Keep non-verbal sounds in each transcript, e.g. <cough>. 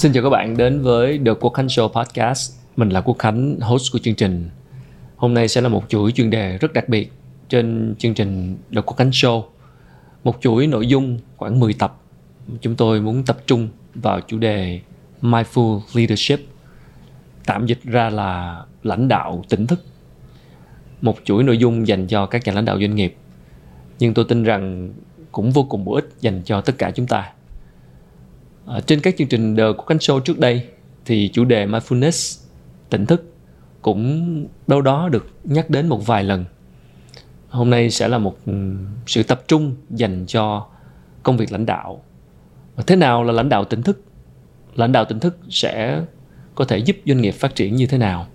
Xin chào các bạn đến với The Quốc Khánh Show Podcast. Mình là Quốc Khánh, host của chương trình. Hôm nay sẽ là một chuỗi chuyên đề rất đặc biệt trên chương trình The Quốc Khánh Show. Một chuỗi nội dung khoảng 10 tập. Chúng tôi muốn tập trung vào chủ đề Mindful Leadership. Tạm dịch ra là lãnh đạo tỉnh thức. Một chuỗi nội dung dành cho các nhà lãnh đạo doanh nghiệp. Nhưng tôi tin rằng cũng vô cùng bổ ích dành cho tất cả chúng ta À, trên các chương trình The của Khánh Show trước đây thì chủ đề mindfulness, tỉnh thức cũng đâu đó được nhắc đến một vài lần. Hôm nay sẽ là một ừ, sự tập trung dành cho công việc lãnh đạo. Ờ, thế nào là lãnh đạo tỉnh thức? Lãnh đạo tỉnh thức sẽ có thể giúp doanh nghiệp phát triển như thế nào?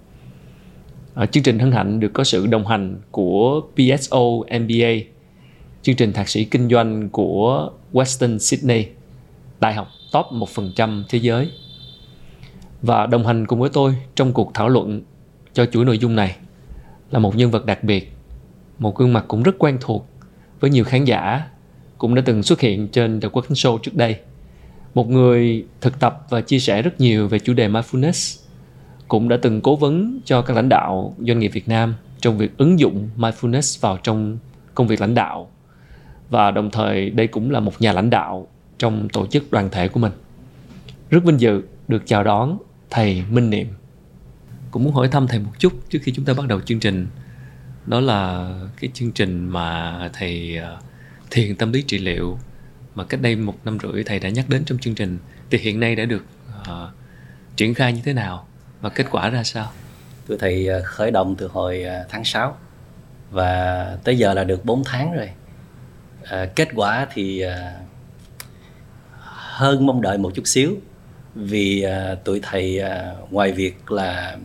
À, chương trình hân hạnh được có sự đồng hành của PSO MBA, chương trình thạc sĩ kinh doanh của Western Sydney, đại học top 1% thế giới. Và đồng hành cùng với tôi trong cuộc thảo luận cho chuỗi nội dung này là một nhân vật đặc biệt, một gương mặt cũng rất quen thuộc với nhiều khán giả cũng đã từng xuất hiện trên The Quốc Show trước đây. Một người thực tập và chia sẻ rất nhiều về chủ đề mindfulness, cũng đã từng cố vấn cho các lãnh đạo doanh nghiệp Việt Nam trong việc ứng dụng mindfulness vào trong công việc lãnh đạo. Và đồng thời đây cũng là một nhà lãnh đạo trong tổ chức đoàn thể của mình. Rất vinh dự được chào đón thầy Minh Niệm. Cũng muốn hỏi thăm thầy một chút trước khi chúng ta bắt đầu chương trình. Đó là cái chương trình mà thầy ờ, thiền tâm lý trị liệu mà cách đây một năm rưỡi thầy đã nhắc đến trong chương trình thì hiện nay đã được uh, triển khai như thế nào và kết quả ra sao? Tụi thầy ờ, khởi động từ hồi tháng 6 và tới giờ là được 4 tháng rồi. À, kết quả thì hơn mong đợi một chút xíu. Vì à, tụi thầy à, ngoài việc là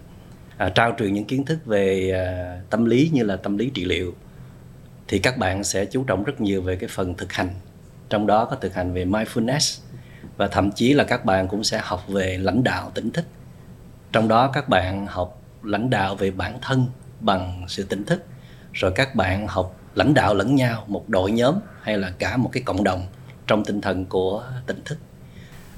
à, trao truyền những kiến thức về à, tâm lý như là tâm lý trị liệu thì các bạn sẽ chú trọng rất nhiều về cái phần thực hành. Trong đó có thực hành về mindfulness và thậm chí là các bạn cũng sẽ học về lãnh đạo tỉnh thức. Trong đó các bạn học lãnh đạo về bản thân bằng sự tỉnh thức rồi các bạn học lãnh đạo lẫn nhau một đội nhóm hay là cả một cái cộng đồng trong tinh thần của tỉnh thức.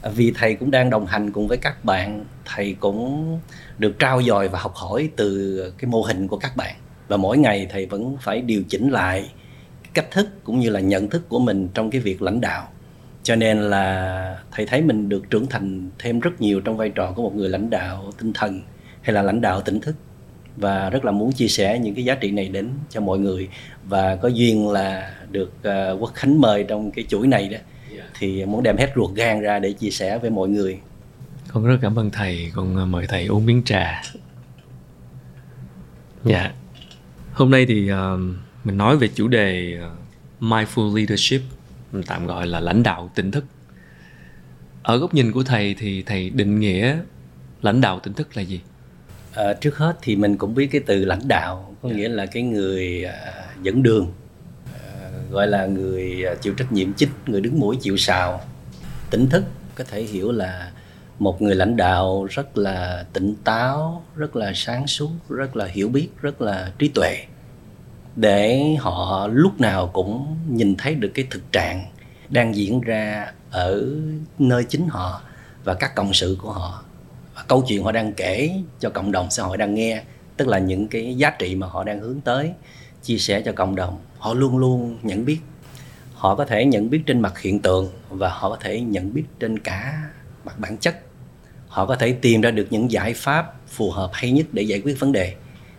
À, vì thầy cũng đang đồng hành cùng với các bạn, thầy cũng được trao dồi và học hỏi từ cái mô hình của các bạn. Và mỗi ngày thầy vẫn phải điều chỉnh lại cách thức cũng như là nhận thức của mình trong cái việc lãnh đạo. Cho nên là thầy thấy mình được trưởng thành thêm rất nhiều trong vai trò của một người lãnh đạo tinh thần hay là lãnh đạo tỉnh thức. Và rất là muốn chia sẻ những cái giá trị này đến cho mọi người. Và có duyên là được uh, quốc khánh mời trong cái chuỗi này đó thì muốn đem hết ruột gan ra để chia sẻ với mọi người. Con rất cảm ơn thầy con ờ, mời thầy uống miếng trà. Dạ. Hôm nay thì uh, mình nói về chủ đề uh, mindful leadership mình tạm gọi là lãnh đạo tỉnh thức. Ở góc nhìn của thầy thì thầy định nghĩa lãnh đạo tỉnh thức là gì? À, trước hết thì mình cũng biết cái từ lãnh đạo có yeah. Dạ. nghĩa là cái người uh, dẫn đường gọi là người à, chịu trách nhiệm chính, người đứng mũi chịu sào. Tỉnh thức có thể hiểu là một người lãnh đạo rất là tỉnh táo, rất là sáng suốt, rất là hiểu biết, rất là trí tuệ. Để họ lúc nào cũng nhìn thấy được cái thực trạng đang diễn ra ở nơi chính họ và các cộng sự của họ. Và câu chuyện họ đang kể cho cộng đồng xã hội đang nghe, tức là những cái giá trị mà họ đang hướng tới, chia sẻ cho cộng đồng họ luôn luôn nhận biết. Họ có thể nhận biết trên mặt hiện tượng và họ có thể nhận biết trên cả mặt bản chất. Họ có thể tìm ra được những giải pháp phù hợp hay nhất để giải quyết vấn đề.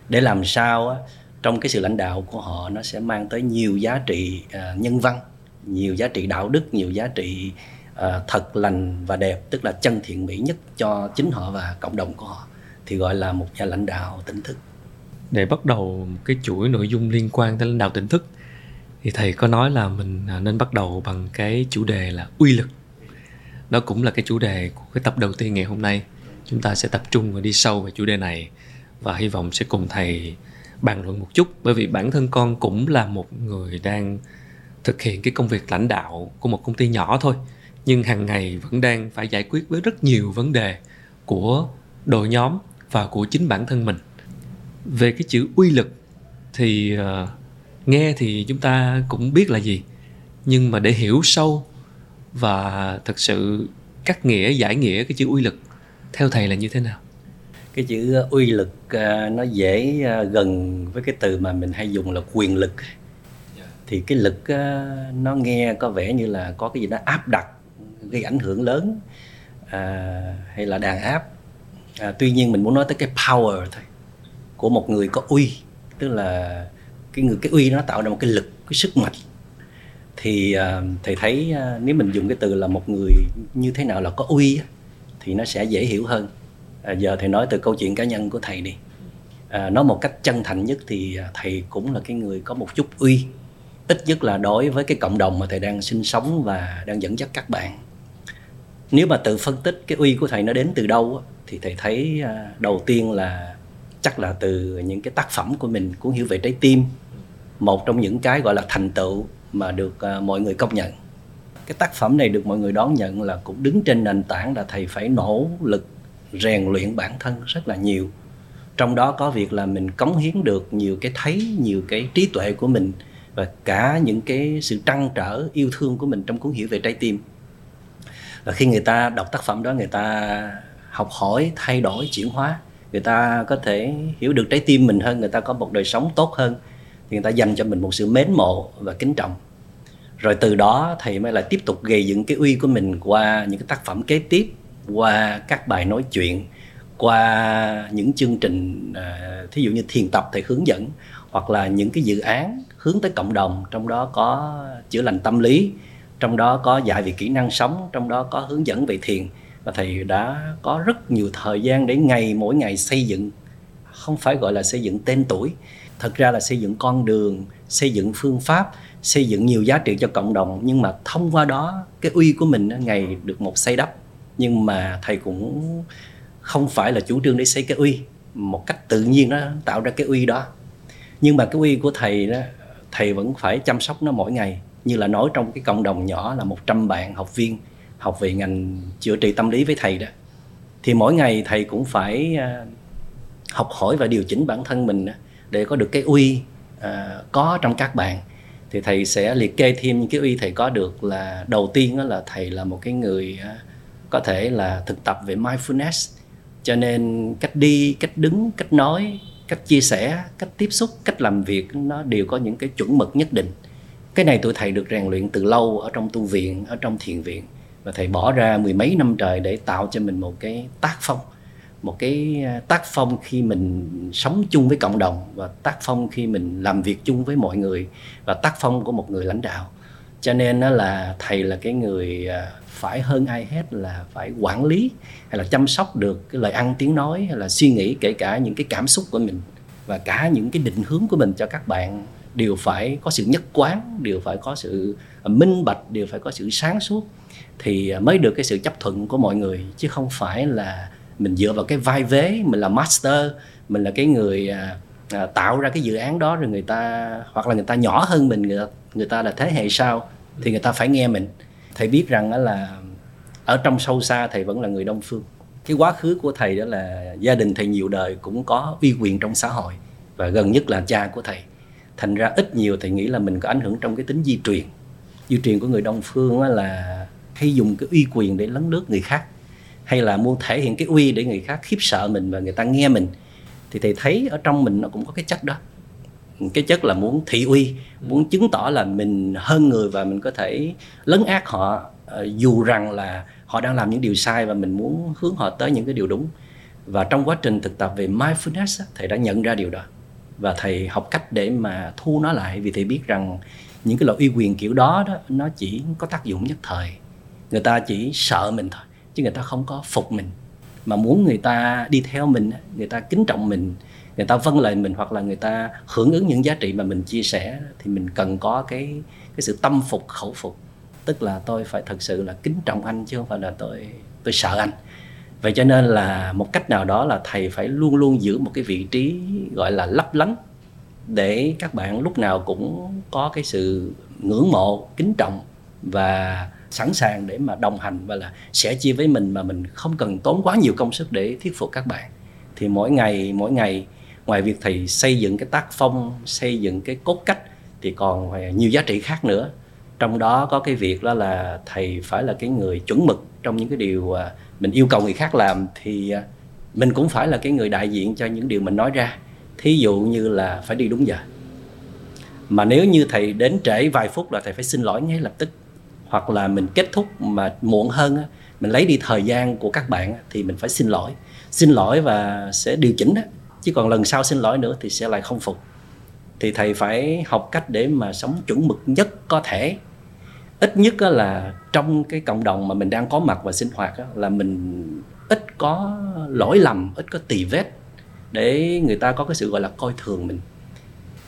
Để làm sao trong cái sự lãnh đạo của họ, nó sẽ mang tới nhiều giá trị à, nhân văn, nhiều giá trị đạo đức, nhiều giá trị à, thật lành và đẹp, tức là chân thiện mỹ nhất cho chính họ và cộng đồng của họ, thì gọi là một nhà lãnh đạo tỉnh thức để bắt đầu cái chuỗi nội dung liên quan tới lãnh đạo tỉnh thức. Thì thầy có nói là mình à, nên bắt đầu bằng cái chủ đề là uy lực. Đó cũng là cái chủ đề của cái tập đầu tiên ngày hôm nay. Chúng ta sẽ tập trung và đi sâu về chủ đề này và hy vọng sẽ cùng thầy bàn luận một chút. Bởi vì bản thân con cũng là một người đang thực hiện cái công việc lãnh đạo của một công ty nhỏ thôi, nhưng hàng ngày vẫn đang phải giải quyết với rất nhiều vấn đề của đội nhóm và của chính bản thân mình về cái chữ uy lực thì uh, nghe thì chúng ta cũng biết là gì. Nhưng mà để hiểu sâu và thật sự cắt nghĩa giải nghĩa cái chữ uy lực theo thầy là như thế nào? Cái chữ uy lực uh, nó dễ uh, gần với cái từ mà mình hay dùng là quyền lực. Thì cái lực nó nghe có vẻ như là có cái gì đó áp đặt gây ảnh hưởng lớn à, hay là đàn áp. À, tuy nhiên mình muốn nói tới cái power thôi của một người có uy tức là cái người cái uy nó tạo ra một cái lực cái sức mạnh. Thì uh, thầy thấy uh, nếu mình dùng cái từ là một người như thế nào là có uy thì nó sẽ dễ hiểu hơn. À, giờ thầy nói từ câu chuyện cá nhân của thầy đi. À, nói một cách chân thành nhất thì à, thầy cũng là cái người có một chút uy. Ít nhất là đối với cái cộng đồng mà thầy đang sinh sống và đang dẫn dắt các bạn. Nếu mà tự phân tích cái uy của thầy nó đến từ đâu thì thầy thấy đầu tiên là chắc là từ những cái tác phẩm của mình cuốn hiểu về trái tim, một trong những cái gọi là thành tựu mà được à, mọi người công nhận. Cái tác phẩm này được mọi người đón nhận là cũng đứng trên nền tảng là thầy phải nỗ lực rèn luyện bản thân rất là nhiều. Trong đó có việc là mình cống hiến được nhiều cái thấy, nhiều cái trí tuệ của mình và cả những cái sự trăn trở, yêu thương của mình trong cuốn hiểu về trái tim. Và khi người ta đọc tác phẩm đó, người ta học hỏi, thay đổi, chuyển hóa người ta có thể hiểu được trái tim mình hơn, người ta có một đời sống tốt hơn. Thì người ta dành cho mình một sự mến mộ và kính trọng. Rồi từ đó thầy mới lại tiếp tục gây dựng cái uy của mình qua những cái tác phẩm kế tiếp, qua các bài nói chuyện, qua những chương trình à, thí dụ như thiền tập thầy hướng dẫn, hoặc là những cái dự án hướng tới cộng đồng, trong đó có chữa lành tâm lý, trong đó có dạy về kỹ năng sống, trong đó có hướng dẫn về thiền và thầy đã có rất nhiều thời gian để ngày mỗi ngày xây dựng, không phải gọi là xây dựng tên tuổi. Thật ra là xây dựng con đường, xây dựng phương pháp, xây dựng nhiều giá trị cho cộng đồng. Nhưng mà thông qua đó, cái uy của mình ngày được một xây đắp. Nhưng mà thầy cũng không phải là chủ trương để xây cái uy, một cách tự nhiên nó tạo ra cái uy đó. Nhưng mà cái uy của thầy đó, thầy vẫn phải chăm sóc nó mỗi ngày. Như là nói trong cái cộng đồng nhỏ là 100 bạn học viên học về ngành chữa trị tâm lý với thầy đó, thì mỗi ngày thầy cũng phải à, học hỏi và điều chỉnh bản thân mình để có được cái uy à, có trong các bạn. Thì thầy sẽ liệt kê thêm những cái uy thầy có được là, đầu tiên đó là thầy là một cái người à, có thể là thực tập về mindfulness, cho nên cách đi, cách đứng, cách nói, cách chia sẻ, cách tiếp xúc, cách làm việc nó đều có những cái chuẩn mực nhất định. Cái này tụi thầy được rèn luyện từ lâu ở trong tu viện, ở trong thiền viện và thầy bỏ ra mười mấy năm trời để tạo cho mình một cái tác phong. Một cái à, tác phong khi mình sống chung với cộng đồng và tác phong khi mình làm việc chung với mọi người và tác phong của một người lãnh đạo. Cho nên nó là thầy là cái người à, phải hơn ai hết là phải quản lý hay là chăm sóc được cái lời ăn tiếng nói hay là suy nghĩ kể cả những cái cảm xúc của mình. Và cả những cái định hướng của mình cho các bạn đều phải có sự nhất quán, đều phải có sự à, minh bạch, đều phải có sự sáng suốt thì mới được cái sự chấp thuận của mọi người chứ không phải là mình dựa vào cái vai vế mình là master mình là cái người à, à, tạo ra cái dự án đó rồi người ta hoặc là người ta nhỏ hơn mình người ta, người ta là thế hệ sau thì người ta phải nghe mình. Thầy biết rằng đó là ở trong sâu xa thầy vẫn là người đông phương. Cái quá khứ của thầy đó là gia đình thầy nhiều đời cũng có uy quyền trong xã hội và gần nhất là cha của thầy. Thành ra ít nhiều thầy nghĩ là mình có ảnh hưởng trong cái tính di truyền. Di truyền của người đông phương là hay dùng cái uy quyền để lấn lướt người khác, hay là muốn thể hiện cái uy để người khác khiếp sợ mình và người ta nghe mình, thì thầy thấy ở trong mình nó cũng có cái chất đó. Cái chất là muốn thị uy, muốn chứng tỏ là mình hơn người và mình có thể lấn át họ ờ, dù rằng là họ đang làm những điều sai và mình muốn hướng họ tới những cái điều đúng. Và trong quá trình thực tập về mindfulness thầy đã nhận ra điều đó. Và thầy học cách để mà thu nó lại vì thầy biết rằng những cái loại uy quyền kiểu đó đó, nó chỉ có tác dụng nhất thời người ta chỉ sợ mình thôi, chứ người ta không có phục mình. Mà muốn người ta đi theo mình người ta kính trọng mình, người ta vâng lời mình hoặc là người ta hưởng ứng những giá trị mà mình chia sẻ thì mình cần có cái cái sự tâm phục, khẩu phục. Tức là tôi phải thật sự là kính trọng anh chứ không phải là tôi tôi sợ anh. Vậy cho nên là một cách nào đó là thầy phải luôn luôn giữ một cái vị trí gọi là lấp lánh để các bạn lúc nào cũng có cái sự ngưỡng mộ, kính trọng và sẵn sàng để mà đồng hành và là sẽ chia với mình mà mình không cần tốn quá nhiều công sức để thuyết phục các bạn. Thì mỗi ngày mỗi ngày, ngoài việc thầy xây dựng cái tác phong, xây dựng cái cốt cách, thì còn à, nhiều giá trị khác nữa. Trong đó có cái việc đó là thầy phải là cái người chuẩn mực trong những cái điều à, mình yêu cầu người khác làm, thì à, mình cũng phải là cái người đại diện cho những điều mình nói ra. Thí dụ như là phải đi đúng giờ. Mà nếu như thầy đến trễ vài phút là thầy phải xin lỗi ngay lập tức hoặc là mình kết thúc mà muộn hơn mình lấy đi thời gian của các bạn thì mình phải xin lỗi. Xin lỗi và sẽ điều chỉnh đó chứ còn lần sau xin lỗi nữa thì sẽ lại không phục. Thì thầy phải học cách để mà sống chuẩn mực nhất có thể. Ít nhất là trong cái cộng đồng mà mình đang có mặt và sinh hoạt là mình ít có lỗi lầm, ít có tì vết để người ta có cái sự gọi là coi thường mình.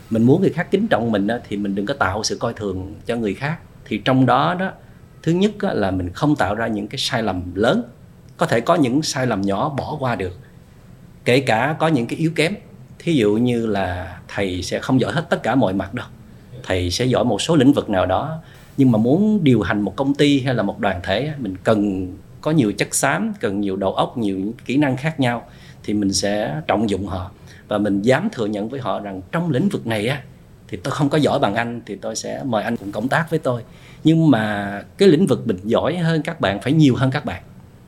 Mình muốn người khác kính trọng mình thì mình đừng có tạo sự coi thường cho người khác thì trong đó đó, thứ nhất là mình không tạo ra những cái sai lầm lớn. Có thể có những sai lầm nhỏ bỏ qua được. Kể cả có những cái yếu kém. Thí dụ như là thầy sẽ không giỏi hết tất cả mọi mặt đâu. Thầy sẽ giỏi một số lĩnh vực nào đó. Nhưng mà muốn điều hành một công ty hay là một đoàn thể mình cần có nhiều chất xám, cần nhiều đầu óc, nhiều kỹ năng khác nhau, thì mình sẽ trọng dụng họ. Và mình dám thừa nhận với họ rằng trong lĩnh vực này á thì tôi không có giỏi bằng anh, thì tôi sẽ mời anh cùng cộng tác với tôi. Nhưng mà cái lĩnh vực mình giỏi hơn các bạn phải nhiều hơn các bạn.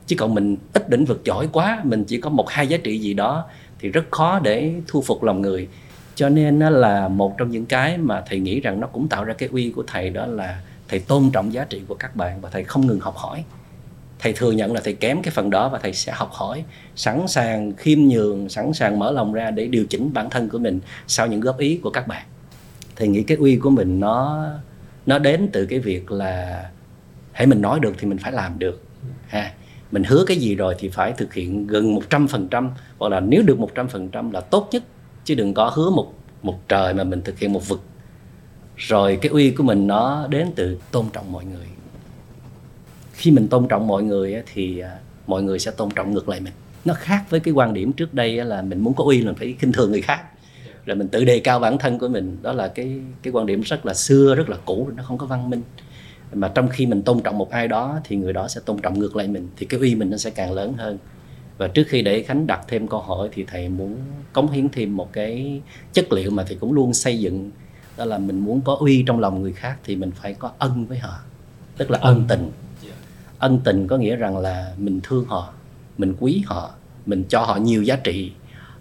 Chứ còn mình ít lĩnh vực giỏi quá, mình chỉ có một hai giá trị gì đó thì rất khó để thu phục lòng người. Cho nên nó là một trong những cái mà thầy nghĩ rằng nó cũng tạo ra cái uy của thầy đó là thầy tôn trọng giá trị của các bạn và thầy không ngừng học hỏi. Thầy thừa nhận là thầy kém cái phần đó và thầy sẽ học hỏi, sẵn sàng khiêm nhường, sẵn sàng mở lòng ra để điều chỉnh bản thân của mình sau những góp ý của các bạn thì nghĩ cái uy của mình nó nó đến từ cái việc là hãy mình nói được thì mình phải làm được. Ha, mình hứa cái gì rồi thì phải thực hiện gần 100% hoặc là nếu được 100% là tốt nhất, chứ đừng có hứa một một trời mà mình thực hiện một vực. Rồi cái uy của mình nó đến từ tôn trọng mọi người. Khi mình tôn trọng mọi người thì à, mọi người sẽ tôn trọng ngược lại mình. Nó khác với cái quan điểm trước đây là mình muốn có uy là phải khinh thường người khác rồi mình tự đề cao bản thân của mình. Đó là cái cái quan điểm rất là xưa, rất là cũ, nó không có văn minh. Mà trong khi mình tôn trọng một ai đó thì người đó sẽ tôn trọng ngược lại mình, thì cái uy mình nó sẽ càng lớn hơn. Và trước khi để khánh đặt thêm câu hỏi thì thầy muốn cống hiến thêm một cái chất liệu mà thầy cũng luôn xây dựng. Đó là mình muốn có uy trong lòng người khác thì mình phải có ân với họ. Tức là ân tình. Ân tình có nghĩa rằng là mình thương họ, mình quý họ, mình cho họ nhiều giá trị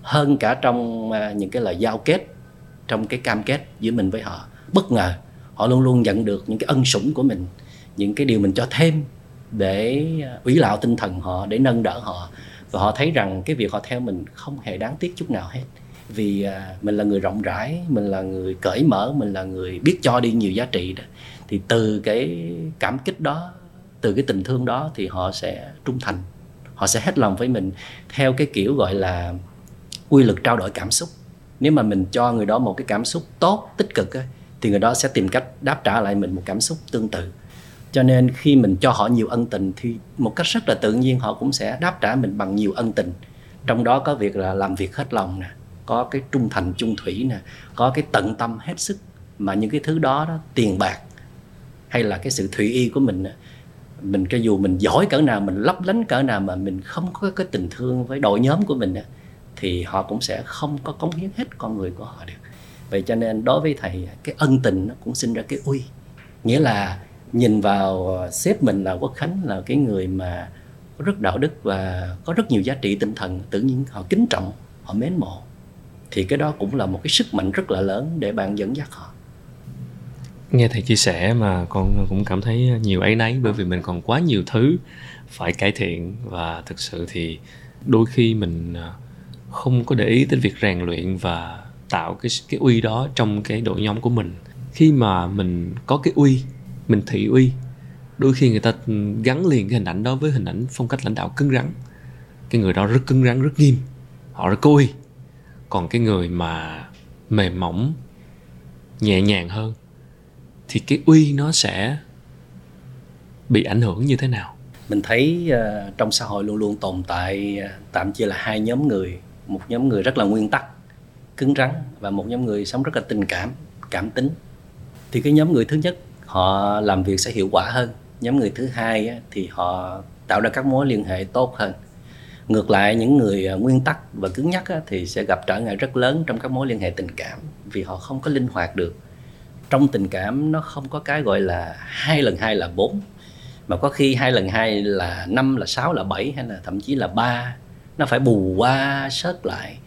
hơn cả trong à, những cái lời giao kết, trong cái cam kết giữa mình với họ. Bất ngờ, họ luôn luôn nhận được những cái ân sủng của mình, những cái điều mình cho thêm để à, ủy lạo tinh thần họ, để nâng đỡ họ. Và họ thấy rằng cái việc họ theo mình không hề đáng tiếc chút nào hết. Vì à, mình là người rộng rãi, mình là người cởi mở, mình là người biết cho đi nhiều giá trị đó, thì từ cái cảm kích đó, từ cái tình thương đó thì họ sẽ trung thành, họ sẽ hết lòng với mình theo cái kiểu gọi là quy luật trao đổi cảm xúc. Nếu mà mình cho người đó một cái cảm xúc tốt tích cực ấy, thì người đó sẽ tìm cách đáp trả lại mình một cảm xúc tương tự. Cho nên khi mình cho họ nhiều ân tình thì một cách rất là tự nhiên họ cũng sẽ đáp trả mình bằng nhiều ân tình. Trong đó có việc là làm việc hết lòng nè có cái trung thành trung thủy nè có cái tận tâm hết sức mà những cái thứ đó đó tiền bạc hay là cái sự thủy y của mình mình cho dù mình giỏi cỡ nào mình lấp lánh cỡ nào mà mình không có cái tình thương với đội nhóm của mình thì họ cũng sẽ không có cống hiến hết con người của họ được. Vậy cho nên đối với thầy, cái ân tình nó cũng sinh ra cái uy. Nghĩa là nhìn vào sếp mình là quốc khánh là cái người mà có rất đạo đức và có rất nhiều giá trị tinh thần, tự nhiên họ kính trọng, họ mến mộ. Thì cái đó cũng là một cái sức mạnh rất là lớn để bạn dẫn dắt họ. Nghe thầy chia sẻ mà con cũng cảm thấy nhiều ấy nấy bởi vì mình còn quá nhiều thứ phải cải thiện. Và thực sự thì đôi khi mình à, không có để ý tới việc rèn luyện và tạo cái cái uy đó trong cái đội nhóm của mình. Khi mà mình có cái uy mình thị uy đôi khi người ta gắn liền cái hình ảnh đó với hình ảnh phong cách lãnh đạo cứng rắn. Cái người đó rất cứng rắn rất nghiêm họ rất có uy. Còn cái người mà mềm mỏng nhẹ nhàng hơn thì cái uy nó sẽ bị ảnh hưởng như thế nào? Mình thấy uh, trong xã hội luôn luôn tồn tại uh, tạm chia là hai nhóm người một nhóm người rất là nguyên tắc cứng rắn và một nhóm người sống rất là tình cảm cảm tính. Thì cái nhóm người thứ nhất họ làm việc sẽ hiệu quả hơn. Nhóm người thứ hai á, thì họ tạo ra các mối liên hệ tốt hơn. Ngược lại những người à, nguyên tắc và cứng nhắc á, thì sẽ gặp trở ngại rất lớn trong các mối liên hệ tình cảm vì họ không có linh hoạt được. Trong tình cảm nó không có cái gọi là hai lần hai là bốn mà có khi hai lần hai là năm là sáu là bảy hay là thậm chí là ba nó phải bù qua sớt lại.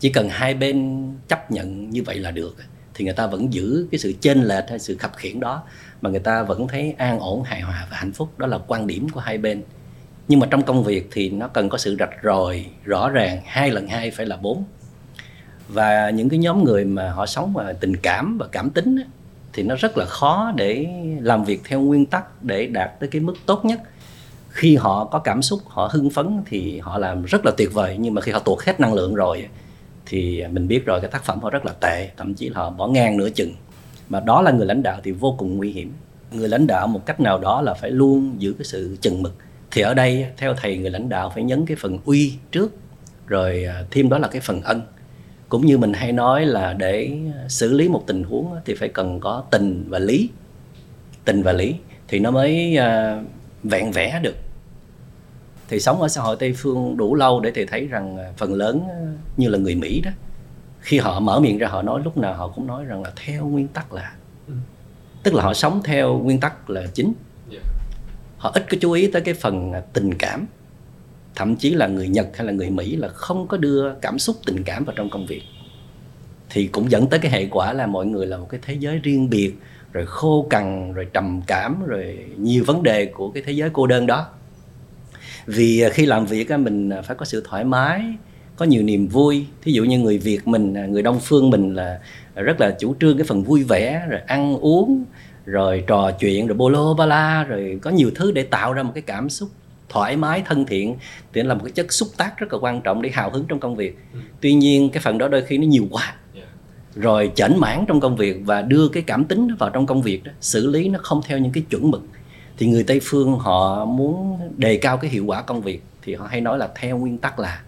Chỉ cần hai bên chấp nhận như vậy là được. Thì người ta vẫn giữ cái sự chênh lệch hay sự khập khiển đó, mà người ta vẫn thấy an ổn, hài hòa và hạnh phúc. Đó là quan điểm của hai bên. Nhưng mà trong công việc thì nó cần có sự rạch ròi, rõ ràng, hai lần hai phải là bốn. Và những cái nhóm người mà họ sống mà tình cảm và cảm tính thì nó rất là khó để làm việc theo nguyên tắc để đạt tới cái mức tốt nhất khi họ có cảm xúc, họ hưng phấn thì họ làm rất là tuyệt vời. Nhưng mà khi họ tuột hết năng lượng rồi thì mình biết rồi, cái tác phẩm họ rất là tệ, thậm chí là họ bỏ ngang nửa chừng. Mà đó là người lãnh đạo thì vô cùng nguy hiểm. Người lãnh đạo một cách nào đó là phải luôn giữ cái sự chừng mực. Thì ở đây, theo thầy, người lãnh đạo phải nhấn cái phần uy trước, rồi à, thêm đó là cái phần ân. Cũng như mình hay nói là để xử lý một tình huống thì phải cần có tình và lý. Tình và lý thì nó mới à, vẹn vẽ được thì sống ở xã hội tây phương đủ lâu để thì thấy rằng à, phần lớn như là người mỹ đó khi họ mở miệng ra họ nói lúc nào họ cũng nói rằng là theo nguyên tắc là ừ. tức là họ sống theo nguyên tắc là chính dạ. họ ít có chú ý tới cái phần tình cảm thậm chí là người nhật hay là người mỹ là không có đưa cảm xúc tình cảm vào trong công việc thì cũng dẫn tới cái hệ quả là mọi người là một cái thế giới riêng biệt rồi khô cằn rồi trầm cảm rồi nhiều vấn đề của cái thế giới cô đơn đó vì à, khi làm việc mình phải có sự thoải mái có nhiều niềm vui. Thí dụ như người việt mình à, người đông phương mình là rất là chủ trương cái phần vui vẻ rồi ăn uống rồi trò chuyện rồi bolo ba la rồi có nhiều thứ để tạo ra một cái cảm xúc thoải mái thân thiện. Thì là một cái chất xúc tác rất là quan trọng để hào hứng trong công việc. Ừ. tuy nhiên cái phần đó đôi khi nó nhiều quá rồi chảnh mãn trong công việc và đưa cái cảm tính vào trong công việc đó xử lý nó không theo những cái chuẩn mực thì người tây phương họ muốn đề cao cái hiệu quả công việc thì họ hay nói là theo nguyên tắc là,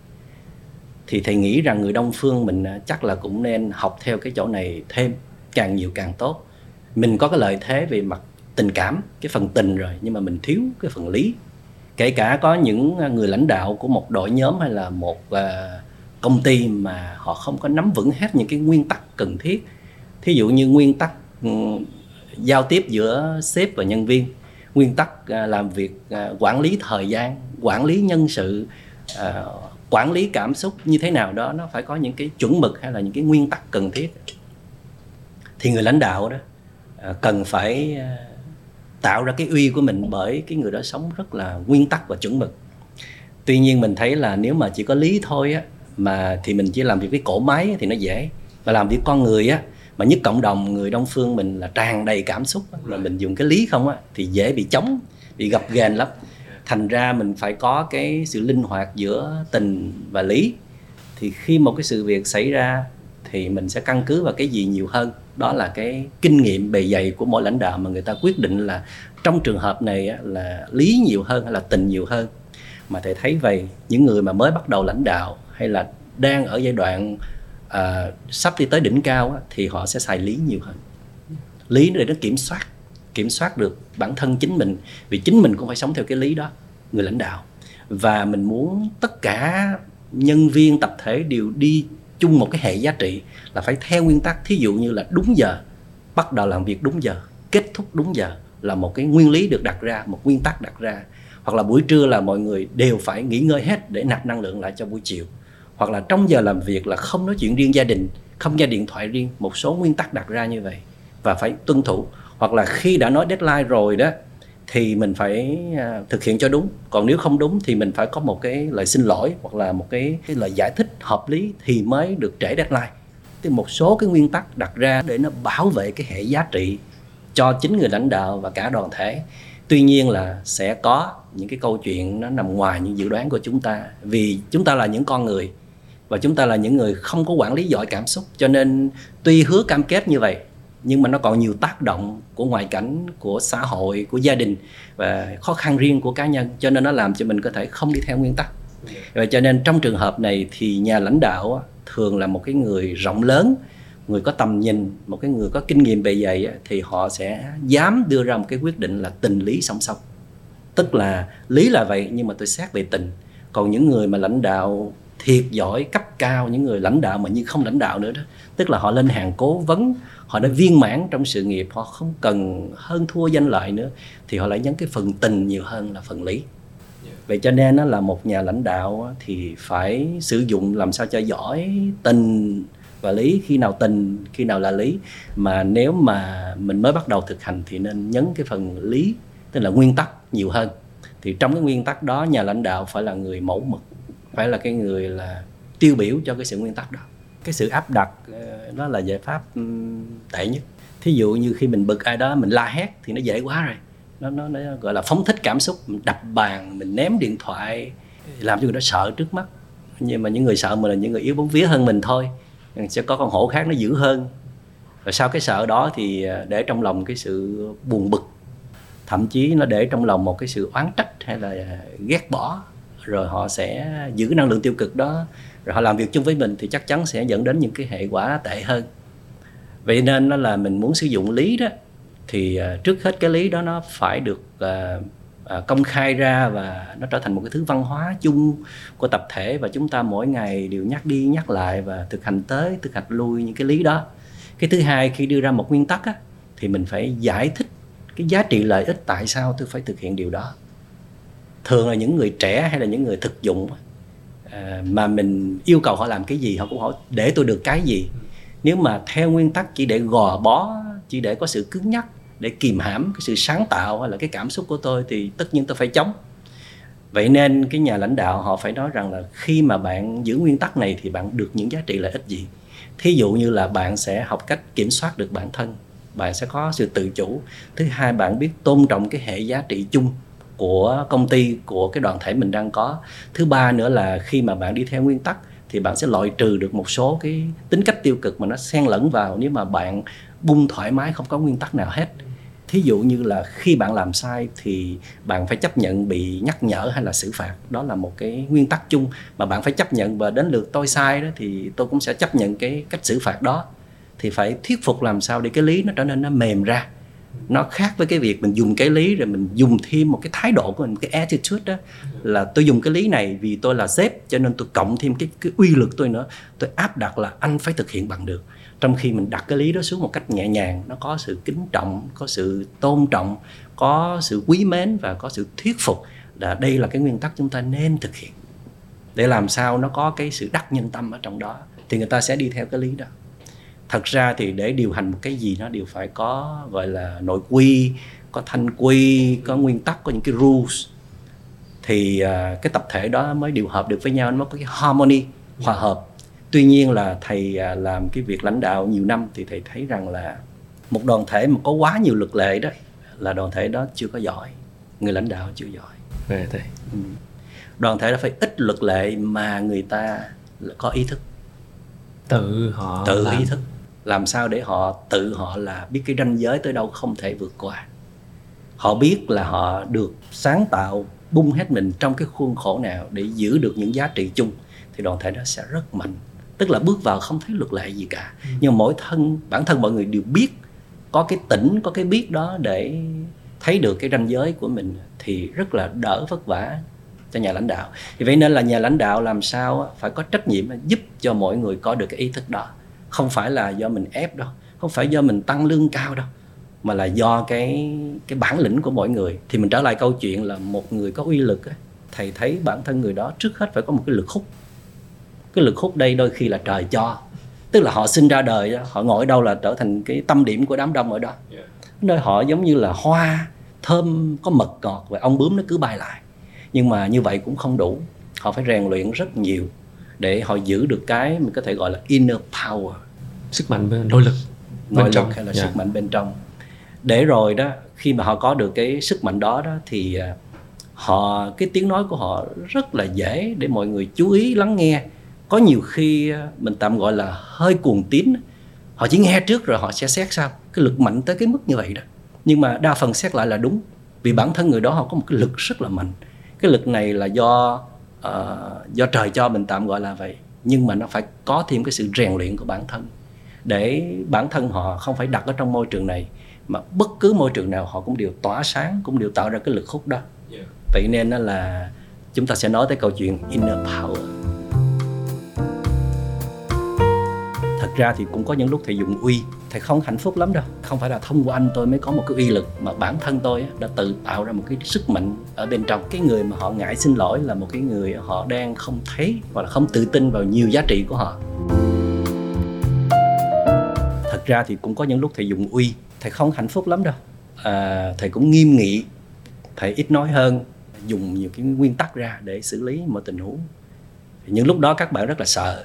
thì thầy nghĩ rằng người đông phương mình à, chắc là cũng nên học theo cái chỗ này thêm, càng nhiều càng tốt. Mình có cái lợi thế về mặt tình cảm, cái phần tình rồi, nhưng mà mình thiếu cái phần lý. Kể cả có những à, người lãnh đạo của một đội nhóm hay là một à, công ty mà họ không có nắm vững hết những cái nguyên tắc cần thiết. Thí dụ như nguyên tắc ừ, giao tiếp giữa sếp và nhân viên nguyên tắc à, làm việc à, quản lý thời gian, quản lý nhân sự à, quản lý cảm xúc như thế nào đó, nó phải có những cái chuẩn mực hay là những cái nguyên tắc cần thiết. Thì người lãnh đạo đó cần phải tạo ra cái uy của mình bởi cái người đó sống rất là nguyên tắc và chuẩn mực. Tuy nhiên mình thấy là nếu mà chỉ có lý thôi á, mà thì mình chỉ làm việc với cổ máy thì nó dễ. Mà làm việc con người á mà nhất cộng đồng người đông phương mình là tràn đầy cảm xúc mà mình dùng cái lý không á, thì dễ bị chống bị gặp ghềnh lắm. Thành ra mình phải có cái sự linh hoạt giữa tình và lý. Thì khi một cái sự việc xảy ra thì mình sẽ căn cứ vào cái gì nhiều hơn. Đó là cái kinh nghiệm bề dày của mỗi lãnh đạo mà người ta quyết định là trong trường hợp này là lý nhiều hơn hay là tình nhiều hơn. Mà thầy thấy vậy, những người mà mới bắt đầu lãnh đạo hay là đang ở giai đoạn à, sắp đi tới đỉnh cao thì họ sẽ xài lý nhiều hơn. Lý để nó kiểm soát kiểm soát được bản thân chính mình vì chính mình cũng phải sống theo cái lý đó người lãnh đạo. Và mình muốn tất cả nhân viên tập thể đều đi chung một cái hệ giá trị là phải theo nguyên tắc thí dụ như là đúng giờ bắt đầu làm việc đúng giờ kết thúc đúng giờ là một cái nguyên lý được đặt ra một nguyên tắc đặt ra. Hoặc là buổi trưa là mọi người đều phải nghỉ ngơi hết để nạp năng lượng lại cho buổi chiều hoặc là trong giờ làm việc là không nói chuyện riêng gia đình, không nghe điện thoại riêng, một số nguyên tắc đặt ra như vậy và phải tuân thủ. Hoặc là khi đã nói deadline rồi đó, thì mình phải à, thực hiện cho đúng. Còn nếu không đúng thì mình phải có một cái lời xin lỗi hoặc là một cái cái lời giải thích hợp lý thì mới được trễ deadline. Thì một số cái nguyên tắc đặt ra để nó bảo vệ cái hệ giá trị cho chính người lãnh đạo và cả đoàn thể. Tuy nhiên là sẽ có những cái câu chuyện nó nằm ngoài những dự đoán của chúng ta, vì chúng ta là những con người và chúng ta là những người không có quản lý giỏi cảm xúc, cho nên tuy hứa cam kết như vậy, nhưng mà nó còn nhiều tác động của ngoại cảnh, của xã hội, của gia đình và khó khăn riêng của cá nhân, cho nên nó làm cho mình có thể không đi theo nguyên tắc. Và cho nên trong trường hợp này thì nhà lãnh đạo thường là một cái người rộng lớn, người có tầm nhìn, một cái người có kinh nghiệm bề dày thì họ sẽ dám đưa ra một cái quyết định là tình lý song song. Tức là lý là vậy, nhưng mà tôi xét về tình. Còn những người mà lãnh đạo thiệt giỏi cấp cao những người lãnh đạo mà như không lãnh đạo nữa đó. Tức là họ lên hàng cố vấn họ đã viên mãn trong sự nghiệp họ không cần hơn thua danh lợi nữa thì họ lại nhấn cái phần tình nhiều hơn là phần lý. Vậy cho nên nó là một nhà lãnh đạo thì phải sử dụng làm sao cho giỏi tình và lý. Khi nào tình khi nào là lý. Mà nếu mà mình mới bắt đầu thực hành thì nên nhấn cái phần lý tức là nguyên tắc nhiều hơn. Thì trong cái nguyên tắc đó nhà lãnh đạo phải là người mẫu mực phải là cái người là tiêu biểu cho cái sự nguyên tắc đó. Cái sự áp đặt nó đó là giải pháp tệ nhất. Thí dụ như khi mình bực ai đó mình la hét thì nó dễ quá rồi. Nó, nó, nó gọi là phóng thích cảm xúc mình đập bàn mình ném điện thoại làm cho người đó sợ trước mắt. Nhưng mà những người sợ mình là những người yếu bóng vía hơn mình thôi. Sẽ có con hổ khác nó dữ hơn. Và sau cái sợ đó thì ờ, để trong lòng cái sự buồn bực. Thậm chí nó để trong lòng một cái sự oán trách hay là ghét bỏ rồi họ sẽ giữ năng lượng tiêu cực đó rồi họ làm việc chung với mình thì chắc chắn sẽ dẫn đến những cái hệ quả tệ hơn. Vậy nên nó là mình muốn sử dụng lý đó thì à, trước hết cái lý đó nó phải được à, à, công khai ra và nó trở thành một cái thứ văn hóa chung của tập thể và chúng ta mỗi ngày đều nhắc đi nhắc lại và thực hành tới thực hành lui những cái lý đó. Cái thứ hai khi đưa ra một nguyên tắc á, thì mình phải giải thích cái giá trị lợi ích tại sao tôi phải thực hiện điều đó thường là những người trẻ hay là những người thực dụng à, mà mình yêu cầu họ làm cái gì họ cũng hỏi để tôi được cái gì? Nếu mà theo nguyên tắc chỉ để gò bó chỉ để có sự cứng nhắc để kìm hãm cái sự sáng tạo hay là cái cảm xúc của tôi thì tất nhiên tôi phải chống. Vậy nên cái nhà lãnh đạo họ phải nói rằng là khi mà bạn giữ nguyên tắc này thì bạn được những giá trị lợi ích gì? Thí dụ như là bạn sẽ học cách kiểm soát được bản thân bạn sẽ có sự tự chủ. Thứ hai bạn biết tôn trọng cái hệ giá trị chung của công ty, của cái đoàn thể mình đang có. Thứ ba nữa là khi mà bạn đi theo nguyên tắc thì bạn sẽ loại trừ được một số cái tính cách tiêu cực mà nó xen lẫn vào nếu mà bạn bung thoải mái, không có nguyên tắc nào hết. Thí dụ như là khi bạn làm sai thì bạn phải chấp nhận bị nhắc nhở hay là xử phạt. Đó là một cái nguyên tắc chung mà bạn phải chấp nhận. Và đến lượt tôi sai đó thì tôi cũng sẽ chấp nhận cái cách xử phạt đó. Thì phải thuyết phục làm sao để cái lý nó trở nên nó mềm ra nó khác với cái việc mình dùng cái lý rồi mình dùng thêm một cái thái độ của mình, cái attitude đó, là tôi dùng cái lý này vì tôi là sếp, cho nên tôi cộng thêm cái cái uy lực tôi nữa. Tôi áp đặt là anh phải thực hiện bằng được. Trong khi mình đặt cái lý đó xuống một cách nhẹ nhàng, nó có sự kính trọng, có sự tôn trọng, có sự quý mến và có sự thuyết phục là đây là cái nguyên tắc chúng ta nên thực hiện. Để làm sao nó có cái sự đắc nhân tâm ở trong đó, thì người ta sẽ đi theo cái lý đó thật ra thì để điều hành một cái gì nó đều phải có gọi là nội quy có thanh quy có nguyên tắc có những cái rules. Thì uh, cái tập thể đó mới điều hợp được với nhau nó có cái harmony hòa hợp. Tuy nhiên là thầy uh, làm cái việc lãnh đạo nhiều năm thì thầy thấy rằng là một đoàn thể mà có quá nhiều luật lệ đó là đoàn thể đó chưa có giỏi người lãnh đạo chưa giỏi. Về thầy ừ. đoàn thể đó phải ít luật lệ mà người ta có ý thức. Tự họ tự làm. ý thức làm sao để họ tự họ là biết cái ranh giới tới đâu không thể vượt qua. Họ biết là họ được sáng tạo bung hết mình trong cái khuôn khổ nào để giữ được những giá trị chung thì đoàn thể đó sẽ rất mạnh. Tức là bước vào không thấy luật lệ gì cả. Ừ. nhưng mỗi thân bản thân mọi người đều biết có cái tỉnh có cái biết đó để thấy được cái ranh giới của mình thì rất là đỡ vất vả cho nhà lãnh đạo. Thì vậy nên là nhà lãnh đạo làm sao phải có trách nhiệm giúp cho mọi người có được cái ý thức đó không phải là do mình ép đâu không phải do mình tăng lương cao đâu mà là do cái cái bản lĩnh của mỗi người. Thì mình trở lại câu chuyện là một người có uy lực thầy thấy bản thân người đó trước hết phải có một cái lực hút. Cái lực hút đây đôi khi là trời cho tức là họ sinh ra đời họ ngồi ở đâu là trở thành cái tâm điểm của đám đông ở đó. Nơi họ giống như là hoa thơm có mật ngọt và ong bướm nó cứ bay lại. Nhưng mà như vậy cũng không đủ họ phải rèn luyện rất nhiều để họ giữ được cái mình có thể gọi là inner power sức mạnh bên nội lực nội bên lực trong. hay là yeah. Dạ. sức mạnh bên trong. Để rồi đó khi mà họ có được cái sức mạnh đó đó thì à, họ cái tiếng nói của họ rất là dễ để mọi người chú ý lắng nghe. Có nhiều khi à, mình tạm gọi là hơi cuồng tín. Họ chỉ nghe trước rồi họ sẽ xét sao cái lực mạnh tới cái mức như vậy đó. Nhưng mà đa phần xét lại là đúng. Vì bản thân người đó họ có một cái lực rất là mạnh. Cái lực này là do uh, do trời cho mình tạm gọi là vậy. Nhưng mà nó phải có thêm cái sự rèn luyện của bản thân để bản thân họ không phải đặt ở trong môi trường này mà bất cứ môi trường nào họ cũng đều tỏa sáng cũng đều tạo ra cái lực hút đó. Yeah. vậy nên là chúng ta sẽ nói tới câu chuyện inner power. Thật thật ra thì cũng có những lúc thầy dùng uy thầy không hạnh phúc lắm đâu. Không phải là thông qua anh tôi mới có một cái uy lực mà bản thân tôi đã tự tạo ra một cái sức mạnh ở bên trong. Cái người mà họ ngại xin lỗi là một cái người họ đang không thấy hoặc là không tự tin vào nhiều giá trị của họ thật ra thì cũng có những lúc thầy dùng uy thầy không hạnh phúc lắm đâu. À, thầy cũng nghiêm nghị thầy ít nói hơn dùng nhiều cái nguyên tắc ra để xử lý mọi tình huống. Những lúc đó các bạn rất là sợ.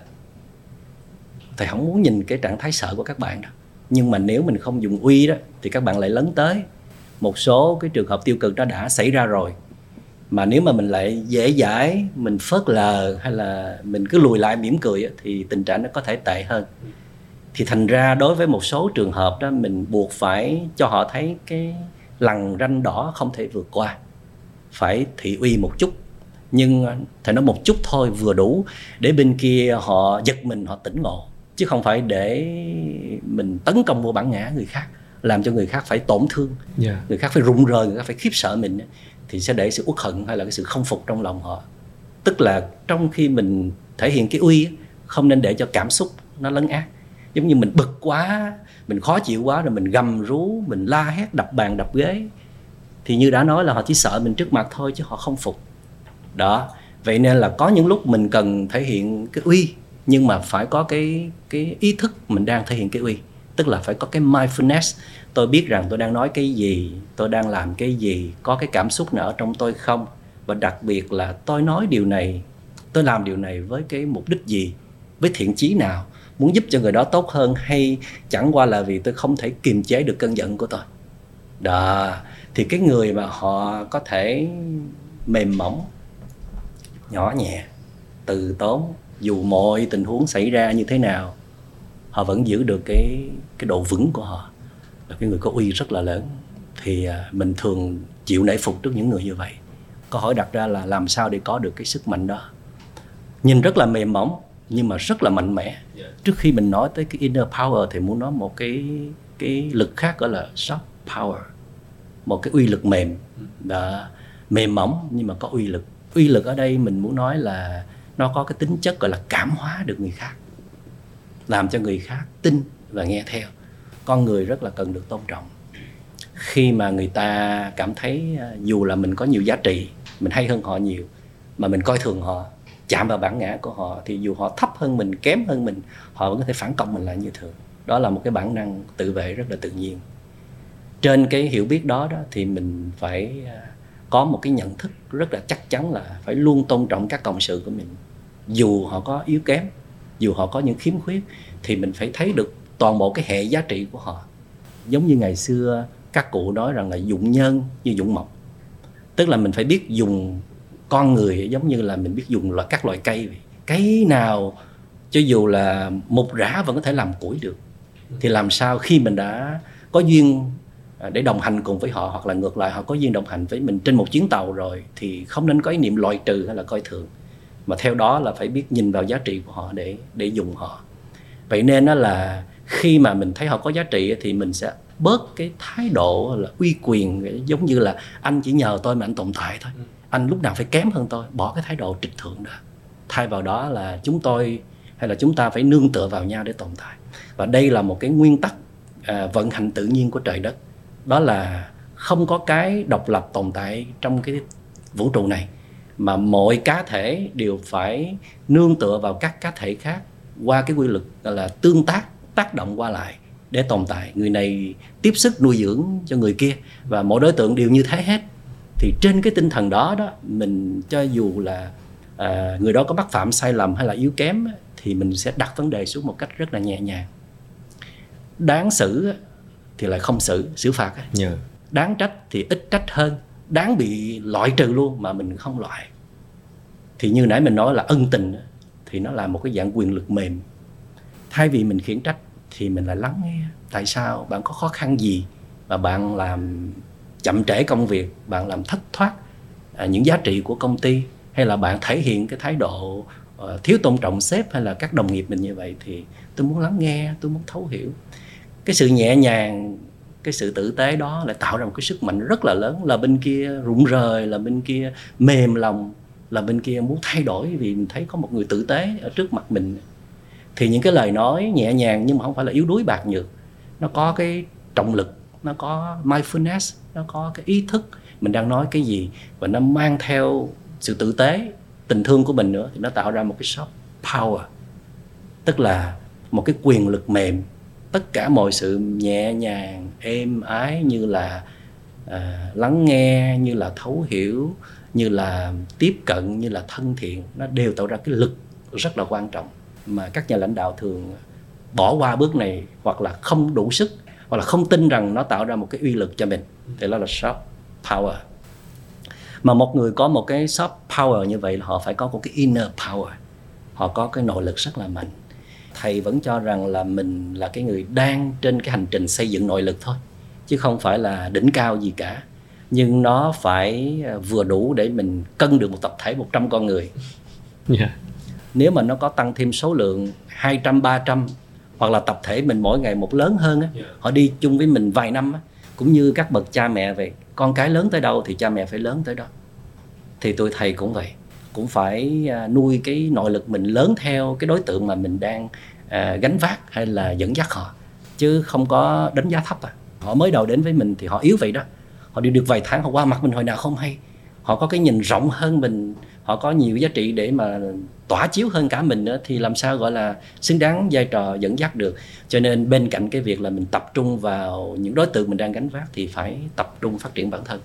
Thầy không muốn nhìn cái trạng thái sợ của các bạn đâu. Nhưng mà nếu mình không dùng uy đó thì các bạn lại lấn tới. Một số cái trường hợp tiêu cực đó đã xảy ra rồi. Mà nếu mà mình lại dễ dãi mình phớt lờ hay là mình cứ lùi lại mỉm cười thì tình trạng nó có thể tệ hơn thì thành ra đối với một số trường hợp đó mình buộc phải cho họ thấy cái lằn ranh đỏ không thể vượt qua. Phải thị uy một chút. Nhưng thầy nói một chút thôi vừa đủ để bên kia họ giật mình họ tỉnh ngộ. Chứ không phải để mình tấn công vô bản ngã người khác làm cho người khác phải tổn thương. Yeah. người khác phải rụng rời người khác phải khiếp sợ mình thì sẽ để sự uất hận hay là cái sự không phục trong lòng họ. Tức là trong khi mình thể hiện cái uy không nên để cho cảm xúc nó lấn át giống như mình bực quá, mình khó chịu quá rồi mình gầm rú, mình la hét, đập bàn, đập ghế. Thì như đã nói là họ chỉ sợ mình trước mặt thôi chứ họ không phục. Đó, vậy nên là có những lúc mình cần thể hiện cái uy, nhưng mà phải có cái cái ý thức mình đang thể hiện cái uy. Tức là phải có cái mindfulness. Tôi biết rằng tôi đang nói cái gì, tôi đang làm cái gì, có cái cảm xúc nào ở trong tôi không? Và đặc biệt là tôi nói điều này, tôi làm điều này với cái mục đích gì? Với thiện chí nào? Muốn giúp cho người đó tốt hơn hay chẳng qua là vì tôi không thể kiềm chế được cơn giận của tôi? Đó, thì cái người mà họ có thể mềm mỏng, nhỏ nhẹ, từ tốn, dù mọi tình huống xảy ra như thế nào, họ vẫn giữ được cái cái độ vững của họ. Là cái người có uy rất là lớn. Thì à, mình thường chịu nể phục trước những người như vậy. Câu hỏi đặt ra là làm sao để có được cái sức mạnh đó? Nhìn rất là mềm mỏng nhưng mà rất là mạnh mẽ. Trước khi mình nói tới cái inner power thì muốn nói một cái cái lực khác gọi là soft power. Một cái uy lực mềm. Đã mềm mỏng nhưng mà có uy lực. Uy lực ở đây mình muốn nói là nó có cái tính chất gọi là cảm hóa được người khác. Làm cho người khác tin và nghe theo. Con người rất là cần được tôn trọng. Khi mà người ta cảm thấy à, dù là mình có nhiều giá trị mình hay hơn họ nhiều mà mình coi thường họ chạm vào bản ngã của họ thì dù họ thấp hơn mình, kém hơn mình, họ vẫn có thể phản công mình lại như thường. Đó là một cái bản năng tự vệ rất là tự nhiên. Trên cái hiểu biết đó đó thì mình phải à, có một cái nhận thức rất là chắc chắn là phải luôn tôn trọng các cộng sự của mình. Dù họ có yếu kém, dù họ có những khiếm khuyết thì mình phải thấy được toàn bộ cái hệ giá trị của họ. Giống như ngày xưa các cụ nói rằng là dụng nhân như dụng mộc. Tức là mình phải biết dùng con người giống như là mình biết dùng là các loại cây vậy. Cái nào, cho dù là một rã vẫn có thể làm củi được. Thì làm sao khi mình đã có duyên à, để đồng hành cùng với họ, hoặc là ngược lại họ có duyên đồng hành với mình trên một chuyến tàu rồi, thì không nên có ý niệm loại trừ hay là coi thường. Mà theo đó là phải biết nhìn vào giá trị của họ để để dùng họ. Vậy nên đó là khi mà mình thấy họ có giá trị thì mình sẽ bớt cái thái độ, là uy quyền, giống như là anh chỉ nhờ tôi mà anh tồn tại thôi. Ừ anh lúc nào phải kém hơn tôi bỏ cái thái độ trịch thượng đó. Thay vào đó là chúng tôi hay là chúng ta phải nương tựa vào nhau để tồn tại. Và đây là một cái nguyên tắc à, vận hành tự nhiên của trời đất. Đó là không có cái độc lập tồn tại trong cái vũ trụ này mà mọi cá thể đều phải nương tựa vào các cá thể khác qua cái quy luật là tương tác tác động qua lại để tồn tại. Người này tiếp sức nuôi dưỡng cho người kia và mỗi đối tượng đều như thế hết thì trên cái tinh thần đó đó mình cho dù là à, người đó có mắc phạm sai lầm hay là yếu kém thì mình sẽ đặt vấn đề xuống một cách rất là nhẹ nhàng. Đáng xử thì lại không xử xử phạt yeah. Đáng trách thì ít trách hơn. Đáng bị loại trừ luôn mà mình không loại. Thì như nãy mình nói là ân tình thì nó là một cái dạng quyền lực mềm. Thay vì mình khiển trách thì mình lại lắng nghe. Tại sao? Bạn có khó khăn gì mà bạn làm chậm trễ công việc bạn làm thất thoát à, những giá trị của công ty hay là bạn thể hiện cái thái độ uh, thiếu tôn trọng sếp hay là các đồng nghiệp mình như vậy thì tôi muốn lắng nghe tôi muốn thấu hiểu. Cái sự nhẹ nhàng cái sự tử tế đó lại tạo ra một cái sức mạnh rất là lớn là bên kia rụng rời là bên kia mềm lòng là bên kia muốn thay đổi vì mình thấy có một người tử tế ở trước mặt mình. Thì những cái lời nói nhẹ nhàng nhưng mà không phải là yếu đuối bạc nhược nó có cái trọng lực nó có mindfulness nó có cái ý thức mình đang nói cái gì và nó mang theo sự tử tế tình thương của mình nữa thì nó tạo ra một cái soft power. Tức là một cái quyền lực mềm. Tất cả mọi sự nhẹ nhàng êm ái như là à, lắng nghe như là thấu hiểu như là tiếp cận như là thân thiện nó đều tạo ra cái lực rất là quan trọng mà các nhà lãnh đạo thường bỏ qua bước này hoặc là không đủ sức hoặc là không tin rằng nó tạo ra một cái uy lực cho mình thì đó là soft power. Mà một người có một cái soft power như vậy là họ phải có một cái inner power. Họ có cái nội lực rất là mạnh. Thầy vẫn cho rằng là mình là cái người đang trên cái hành trình xây dựng nội lực thôi chứ không phải là đỉnh cao gì cả. Nhưng nó phải à, vừa đủ để mình cân được một tập thể 100 con người. Yeah. <laughs> nếu mà nó có tăng thêm số lượng 200 300 hoặc là tập thể mình mỗi ngày một lớn hơn á, yeah. họ đi chung với mình vài năm á, cũng như các bậc cha mẹ vậy con cái lớn tới đâu thì cha mẹ phải lớn tới đó. Thì tôi thầy cũng vậy cũng phải à, nuôi cái nội lực mình lớn theo cái đối tượng mà mình đang à, gánh vác hay là dẫn dắt họ chứ không có đánh giá thấp à. Họ mới đầu đến với mình thì họ yếu vậy đó. Họ đi được vài tháng họ qua mặt mình hồi nào không hay họ có cái nhìn rộng hơn mình, họ có nhiều giá trị để mà tỏa chiếu hơn cả mình nữa, thì làm sao gọi là xứng đáng vai trò dẫn dắt được. Cho nên bên cạnh cái việc là mình tập trung vào những đối tượng mình đang gánh vác thì phải tập trung phát triển bản thân.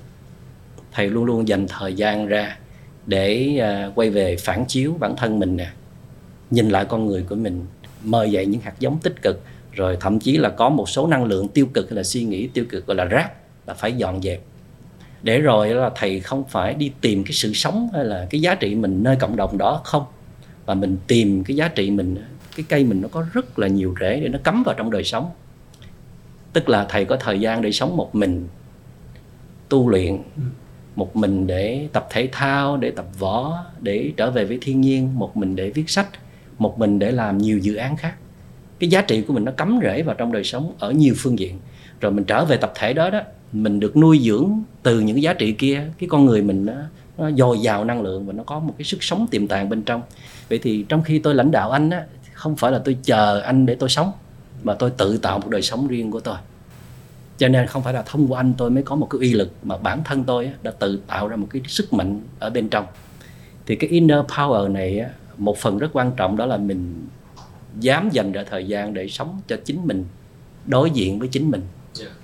Thầy luôn luôn dành thời gian ra để à, quay về phản chiếu bản thân mình nè, nhìn lại con người của mình, mời dậy những hạt giống tích cực, rồi thậm chí là có một số năng lượng tiêu cực hay là suy nghĩ tiêu cực, gọi là rác là phải dọn dẹp để rồi là thầy không phải đi tìm cái sự sống hay là cái giá trị mình nơi cộng đồng đó không? Và mình tìm cái giá trị mình cái cây mình nó có rất là nhiều rễ để nó cắm vào trong đời sống. Tức là thầy có thời gian để sống một mình tu luyện một mình để tập thể thao để tập võ để trở về với thiên nhiên một mình để viết sách một mình để làm nhiều dự án khác. Cái giá trị của mình nó cắm rễ vào trong đời sống ở nhiều phương diện. Rồi mình trở về tập thể đó đó mình được nuôi dưỡng từ những cái giá trị kia cái con người mình nó, nó dồi dào năng lượng và nó có một cái sức sống tiềm tàng bên trong. Vậy thì trong khi tôi lãnh đạo anh á không phải là tôi chờ anh để tôi sống mà tôi tự tạo một đời sống riêng của tôi. Cho nên không phải là thông qua anh tôi mới có một cái uy lực mà bản thân tôi đã tự tạo ra một cái sức mạnh ở bên trong. Thì cái inner power này một phần rất quan trọng đó là mình dám dành ra thời gian để sống cho chính mình đối diện với chính mình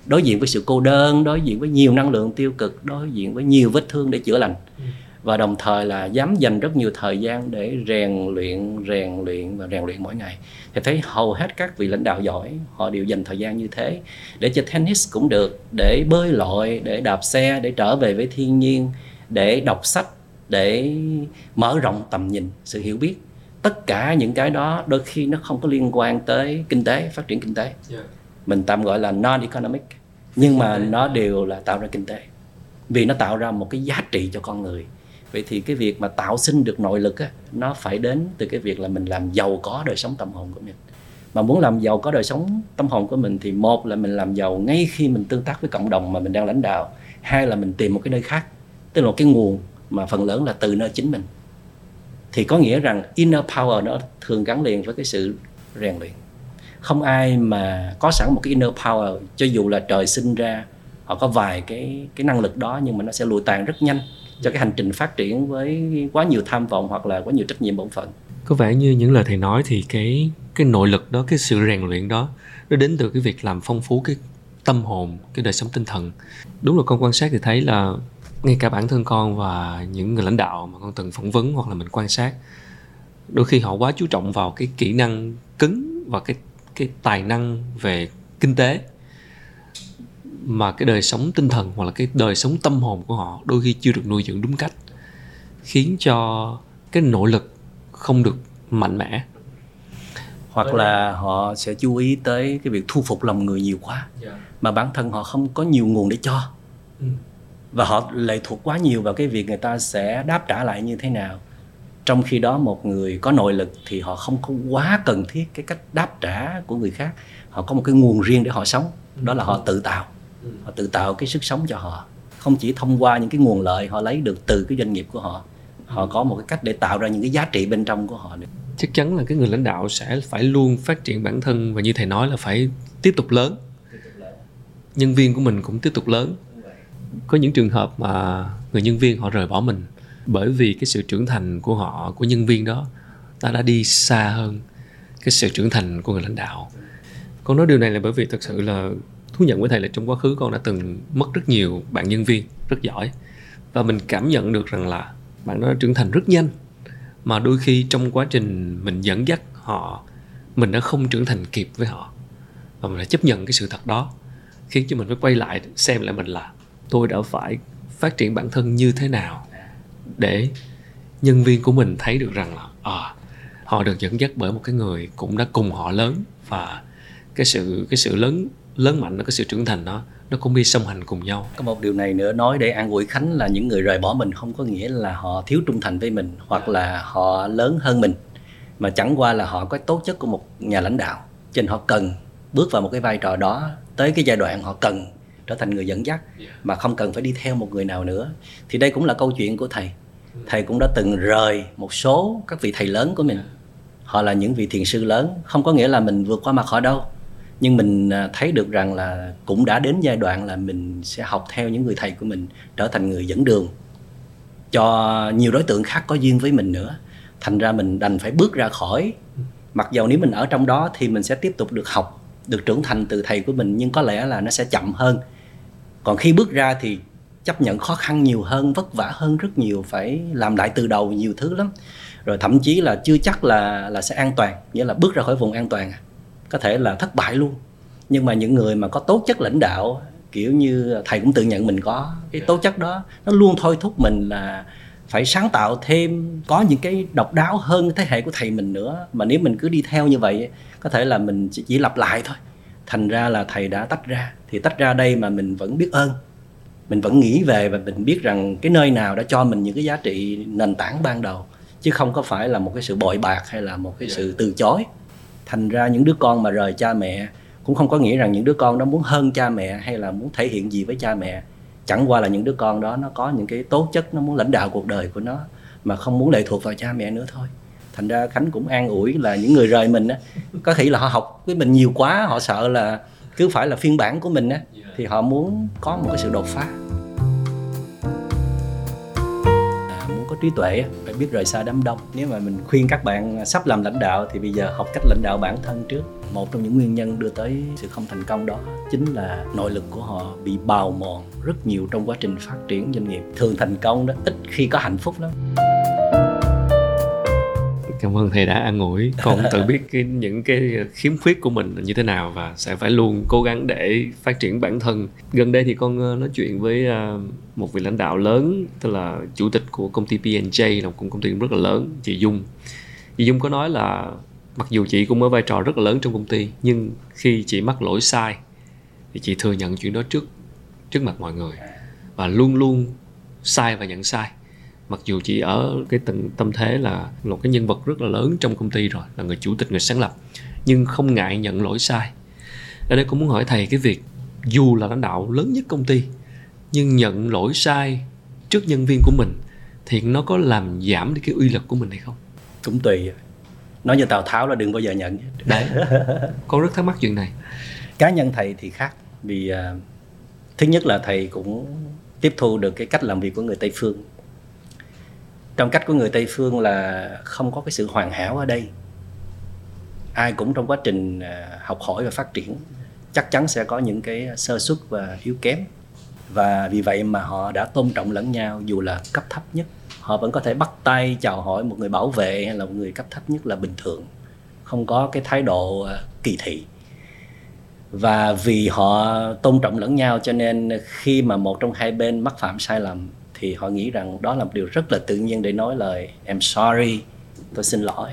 đối diện với sự cô đơn đối diện với nhiều năng lượng tiêu cực đối diện với nhiều vết thương để chữa lành. Ừ. và đồng thời là dám dành rất nhiều thời gian để rèn luyện rèn luyện và rèn luyện mỗi ngày. Thì thấy hầu hết các vị lãnh đạo giỏi họ đều dành thời gian như thế. Để chơi tennis cũng được để bơi lội để đạp xe để trở về với thiên nhiên để đọc sách để mở rộng tầm nhìn sự hiểu biết. Tất cả những cái đó đôi khi nó không có liên quan tới kinh tế phát triển kinh tế. Yeah mình tạm gọi là non economic nhưng mà nó đều là tạo ra kinh tế. Vì nó tạo ra một cái giá trị cho con người. Vậy thì cái việc mà tạo sinh được nội lực á, nó phải đến từ cái việc là mình làm giàu có đời sống tâm hồn của mình. Mà muốn làm giàu có đời sống tâm hồn của mình thì một là mình làm giàu ngay khi mình tương tác với cộng đồng mà mình đang lãnh đạo. Hai là mình tìm một cái nơi khác tức là một cái nguồn mà phần lớn là từ nơi chính mình. Thì có nghĩa rằng inner power nó thường gắn liền với cái sự rèn luyện không ai mà có sẵn một cái inner power, cho dù là trời sinh ra, họ có vài cái cái năng lực đó, nhưng mà nó sẽ lùi tàn rất nhanh cho cái hành trình phát triển với quá nhiều tham vọng hoặc là quá nhiều trách nhiệm bổn phận. Có vẻ như những lời thầy nói thì cái cái nội lực đó, cái sự rèn luyện đó, nó đến từ cái việc làm phong phú cái tâm hồn, cái đời sống tinh thần. Đúng là con quan sát thì thấy là ngay cả bản thân con và những người lãnh đạo mà con từng phỏng vấn hoặc là mình quan sát, đôi khi họ quá chú trọng vào cái kỹ năng cứng và cái cái tài năng về kinh tế mà cái đời sống tinh thần hoặc là cái đời sống tâm hồn của họ đôi khi chưa được nuôi dưỡng đúng cách khiến cho cái nỗ lực không được mạnh mẽ hoặc là họ sẽ chú ý tới cái việc thu phục lòng người nhiều quá dạ. mà bản thân họ không có nhiều nguồn để cho ừ. và họ lệ thuộc quá nhiều vào cái việc người ta sẽ đáp trả lại như thế nào trong khi đó một người có nội lực thì họ không có quá cần thiết cái cách đáp trả của người khác. Họ có một cái nguồn riêng để họ sống. Đó là họ tự tạo. Họ tự tạo cái sức sống cho họ. Không chỉ thông qua những cái nguồn lợi họ lấy được từ cái doanh nghiệp của họ họ có một cái cách để tạo ra những cái giá trị bên trong của họ nữa chắc chắn là cái người lãnh đạo sẽ phải luôn phát triển bản thân và như thầy nói là phải tiếp tục lớn. Nhân viên của mình cũng tiếp tục lớn. Có những trường hợp mà người nhân viên họ rời bỏ mình bởi vì cái sự trưởng thành của họ, của nhân viên đó, ta đã đi xa hơn cái sự trưởng thành của người lãnh đạo. Con nói điều này là bởi vì thật sự là thú nhận với thầy là trong quá khứ con đã từng mất rất nhiều bạn nhân viên rất giỏi. Và mình cảm nhận được rằng là bạn đó đã trưởng thành rất nhanh. Mà đôi khi trong quá trình mình dẫn dắt họ, mình đã không trưởng thành kịp với họ. Và mình đã chấp nhận cái sự thật đó, khiến cho mình phải quay lại xem lại mình là tôi đã phải phát triển bản thân như thế nào để nhân viên của mình thấy được rằng là à, họ được dẫn dắt bởi một cái người cũng đã cùng họ lớn. Và cái sự cái sự lớn lớn mạnh cái sự trưởng thành đó nó cũng đi song hành cùng nhau. Có một điều này nữa nói để an ủi khánh là những người rời bỏ mình không có nghĩa là họ thiếu trung thành với mình hoặc là họ lớn hơn mình mà chẳng qua là họ có tố chất của một nhà lãnh đạo. Cho nên họ cần bước vào một cái vai trò đó tới cái giai đoạn họ cần trở thành người dẫn dắt mà không cần phải đi theo một người nào nữa. Thì đây cũng là câu chuyện của thầy thầy cũng đã từng rời một số các vị thầy lớn của mình. Họ là những vị thiền sư lớn. Không có nghĩa là mình vượt qua mặt họ đâu. Nhưng mình à, thấy được rằng là cũng đã đến giai đoạn là mình sẽ học theo những người thầy của mình, trở thành người dẫn đường cho nhiều đối tượng khác có duyên với mình nữa. Thành ra mình đành phải bước ra khỏi. Mặc dầu nếu mình ở trong đó thì mình sẽ tiếp tục được học, được trưởng thành từ thầy của mình, nhưng có lẽ là nó sẽ chậm hơn. Còn khi bước ra thì chấp nhận khó khăn nhiều hơn vất vả hơn rất nhiều phải làm lại từ đầu nhiều thứ lắm. Rồi thậm chí là chưa chắc là là sẽ an toàn nghĩa là bước ra khỏi vùng an toàn à. có thể là thất bại luôn. Nhưng mà những người mà có tố chất lãnh đạo kiểu như thầy cũng tự nhận mình có cái tố chất đó nó luôn thôi thúc mình là phải sáng tạo thêm có những cái độc đáo hơn thế hệ của thầy mình nữa. Mà nếu mình cứ đi theo như vậy có thể là mình chỉ, chỉ lặp lại thôi. Thành ra là thầy đã tách ra. Thì tách ra đây mà mình vẫn biết ơn mình vẫn nghĩ về và mình biết rằng cái nơi nào đã cho mình những cái giá trị nền tảng ban đầu chứ không có phải là một cái sự bội bạc hay là một cái sự từ chối. Thành ra những đứa con mà rời cha mẹ cũng không có nghĩa rằng những đứa con đó muốn hơn cha mẹ hay là muốn thể hiện gì với cha mẹ. Chẳng qua là những đứa con đó nó có những cái tố chất nó muốn lãnh đạo cuộc đời của nó mà không muốn lệ thuộc vào cha mẹ nữa thôi. Thành ra khánh cũng an ủi là những người rời mình á có thể là họ học với mình nhiều quá họ sợ là cứ phải là phiên bản của mình á thì họ muốn có một cái sự đột phá. À, muốn có trí tuệ phải biết rời xa đám đông. Nếu mà mình khuyên các bạn sắp làm lãnh đạo thì bây giờ học cách lãnh đạo bản thân trước. Một trong những nguyên nhân đưa tới sự không thành công đó chính là nội lực của họ bị bào mòn rất nhiều trong quá trình phát triển doanh nghiệp. Thường thành công đó ít khi có hạnh phúc lắm cảm ơn thầy đã an ủi. Con tự biết cái, những cái khiếm khuyết của mình như thế nào và sẽ phải luôn cố gắng để phát triển bản thân. Gần đây thì con ờ, nói chuyện với ờ, một vị lãnh đạo lớn, tức là chủ tịch của công ty P&J là một công ty rất là lớn, chị Dung. Chị Dung có nói là mặc dù chị cũng ở vai trò rất là lớn trong công ty, nhưng khi chị mắc lỗi sai thì chị thừa nhận chuyện đó trước trước mặt mọi người và luôn luôn sai và nhận sai mặc dù chị ở cái tầng tâm thế là một cái nhân vật rất là lớn trong công ty rồi là người chủ tịch người sáng lập nhưng không ngại nhận lỗi sai. Ở đây cũng muốn hỏi thầy cái việc dù là lãnh đạo lớn nhất công ty nhưng nhận lỗi sai trước nhân viên của mình thì nó có làm giảm đi cái uy lực của mình hay không? Cũng tùy. Nói như tào tháo là đừng bao giờ nhận. Đấy. Con rất thắc mắc chuyện này. Cá nhân thầy thì khác vì uh, thứ nhất là thầy cũng tiếp thu được cái cách làm việc của người tây phương trong cách của người tây phương là không có cái sự hoàn hảo ở đây. Ai cũng trong quá trình à, học hỏi và phát triển chắc chắn sẽ có những cái sơ xuất và yếu kém. Và vì vậy mà họ đã tôn trọng lẫn nhau, dù là cấp thấp nhất. Họ vẫn có thể bắt tay chào hỏi một người bảo vệ hay là một người cấp thấp nhất là bình thường. Không có cái thái độ à, kỳ thị. Và vì họ tôn trọng lẫn nhau cho nên khi mà một trong hai bên mắc phạm sai lầm thì họ nghĩ rằng đó là một điều rất là tự nhiên để nói lời em sorry, tôi xin lỗi.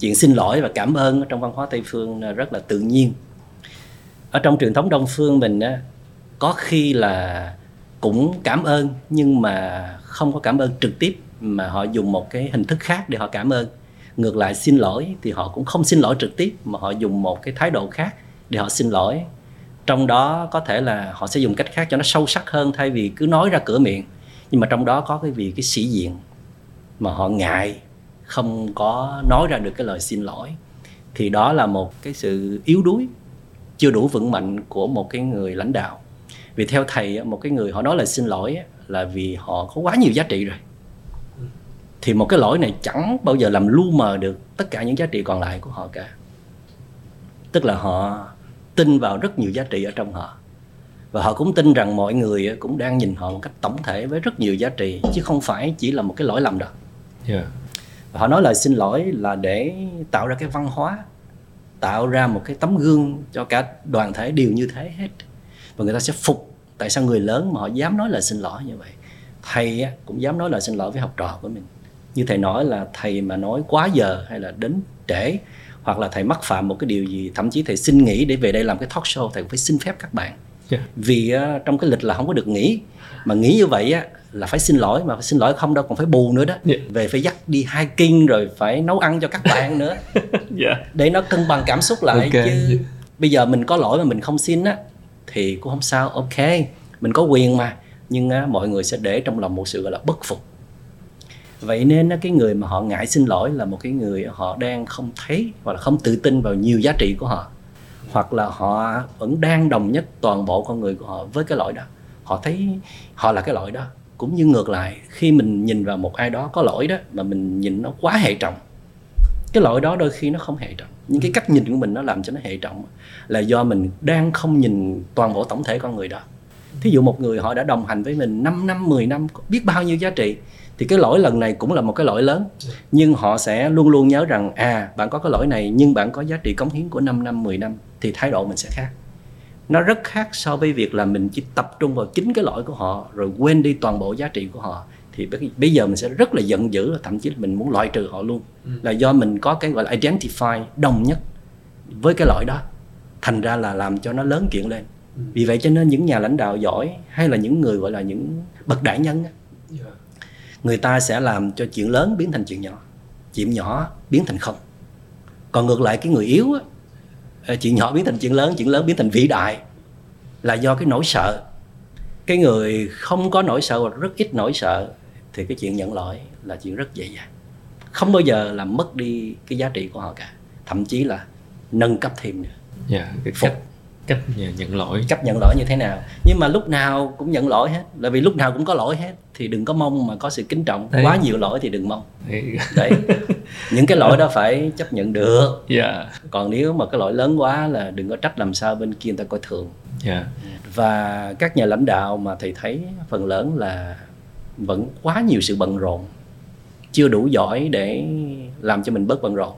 Chuyện xin lỗi và cảm ơn trong văn hóa tây phương rất là tự nhiên. Ở trong truyền thống đông phương mình có khi là cũng cảm ơn nhưng mà không có cảm ơn trực tiếp, mà họ dùng một cái hình thức khác để họ cảm ơn. Ngược lại, xin lỗi thì họ cũng không xin lỗi trực tiếp, mà họ dùng một cái thái độ khác để họ xin lỗi. Trong đó có thể là họ sẽ dùng cách khác cho nó sâu sắc hơn thay vì cứ nói ra cửa miệng nhưng mà trong đó có cái việc cái sĩ diện mà họ ngại không có nói ra được cái lời xin lỗi, thì đó là một cái sự yếu đuối, chưa đủ vững mạnh của một cái người lãnh đạo. Vì theo thầy một cái người họ nói lời xin lỗi là vì họ có quá nhiều giá trị rồi. Thì một cái lỗi này chẳng bao giờ làm lu mờ được tất cả những giá trị còn lại của họ cả. Tức là họ tin vào rất nhiều giá trị ở trong họ và họ cũng tin rằng mọi người cũng đang nhìn họ một cách tổng thể với rất nhiều giá trị chứ không phải chỉ là một cái lỗi lầm đâu. Yeah. và họ nói lời xin lỗi là để tạo ra cái văn hóa tạo ra một cái tấm gương cho cả đoàn thể đều như thế hết. Và người ta sẽ phục tại sao người lớn mà họ dám nói lời xin lỗi như vậy. Thầy cũng dám nói lời xin lỗi với học trò của mình. Như thầy nói là thầy mà nói quá giờ hay là đến trễ hoặc là thầy mắc phạm một cái điều gì thậm chí thầy xin nghỉ để về đây làm cái talk show thầy cũng phải xin phép các bạn yeah. vì uh, trong cái lịch là không có được nghỉ. Mà nghỉ như vậy á là phải xin lỗi mà phải xin lỗi không đâu còn phải bù nữa đó. Yeah. về phải dắt đi hiking rồi phải nấu ăn cho các bạn nữa. Yeah. <laughs> để nó cân bằng cảm xúc lại okay. chứ. Bây giờ mình có lỗi mà mình không xin á thì cũng không sao. Ok. Mình có quyền mà. Nhưng á, mọi người sẽ để trong lòng một sự gọi là bất phục. Vậy nên cái người mà họ ngại xin lỗi là một cái người họ đang không thấy hoặc là không tự tin vào nhiều giá trị của họ hoặc là họ vẫn đang đồng nhất toàn bộ con người của họ với cái lỗi đó. Họ thấy họ là cái lỗi đó. Cũng như ngược lại khi mình nhìn vào một ai đó có lỗi đó mà mình nhìn nó quá hệ trọng cái lỗi đó đôi khi nó không hệ trọng. Nhưng cái cách nhìn của mình nó làm cho nó hệ trọng là do mình đang không nhìn toàn bộ tổng thể con người đó. Thí dụ một người họ đã đồng hành với mình 5 năm 10 năm biết bao nhiêu giá trị thì cái lỗi lần này cũng là một cái lỗi lớn. Nhưng họ sẽ luôn luôn nhớ rằng à bạn có cái lỗi này nhưng bạn có giá trị cống hiến của 5 năm 10 năm thì thái độ mình sẽ khác. Nó rất khác so với việc là mình chỉ tập trung vào chính cái lỗi của họ rồi quên đi toàn bộ giá trị của họ. Thì bây giờ mình sẽ rất là giận dữ thậm chí mình muốn loại trừ họ luôn. Ừ. là do mình có cái gọi là identify đồng nhất với cái lỗi đó. Thành ra là làm cho nó lớn chuyện lên. Ừ. vì vậy cho nên những nhà lãnh đạo giỏi hay là những người gọi là những bậc đại nhân người ta sẽ làm cho chuyện lớn biến thành chuyện nhỏ chuyện nhỏ biến thành không. Còn ngược lại cái người yếu á, chuyện nhỏ biến thành chuyện lớn chuyện lớn biến thành vĩ đại là do cái nỗi sợ. Cái người không có nỗi sợ hoặc rất ít nỗi sợ thì cái chuyện nhận lỗi là chuyện rất dễ dàng. Không bao giờ làm mất đi cái giá trị của họ cả. Thậm chí là nâng cấp thêm nữa. Yeah, dạ, cái cách cách nhận lỗi cách nhận lỗi như thế nào nhưng mà lúc nào cũng nhận lỗi hết là vì lúc nào cũng có lỗi hết thì đừng có mong mà có sự kính trọng Đấy. quá nhiều lỗi thì đừng mong Đấy. những cái lỗi đó phải chấp nhận được yeah. Dạ. còn nếu mà cái lỗi lớn quá là đừng có trách làm sao bên kia người ta coi thường yeah. Dạ. và các nhà lãnh đạo mà thầy thấy phần lớn là vẫn quá nhiều sự bận rộn chưa đủ giỏi để làm cho mình bớt bận rộn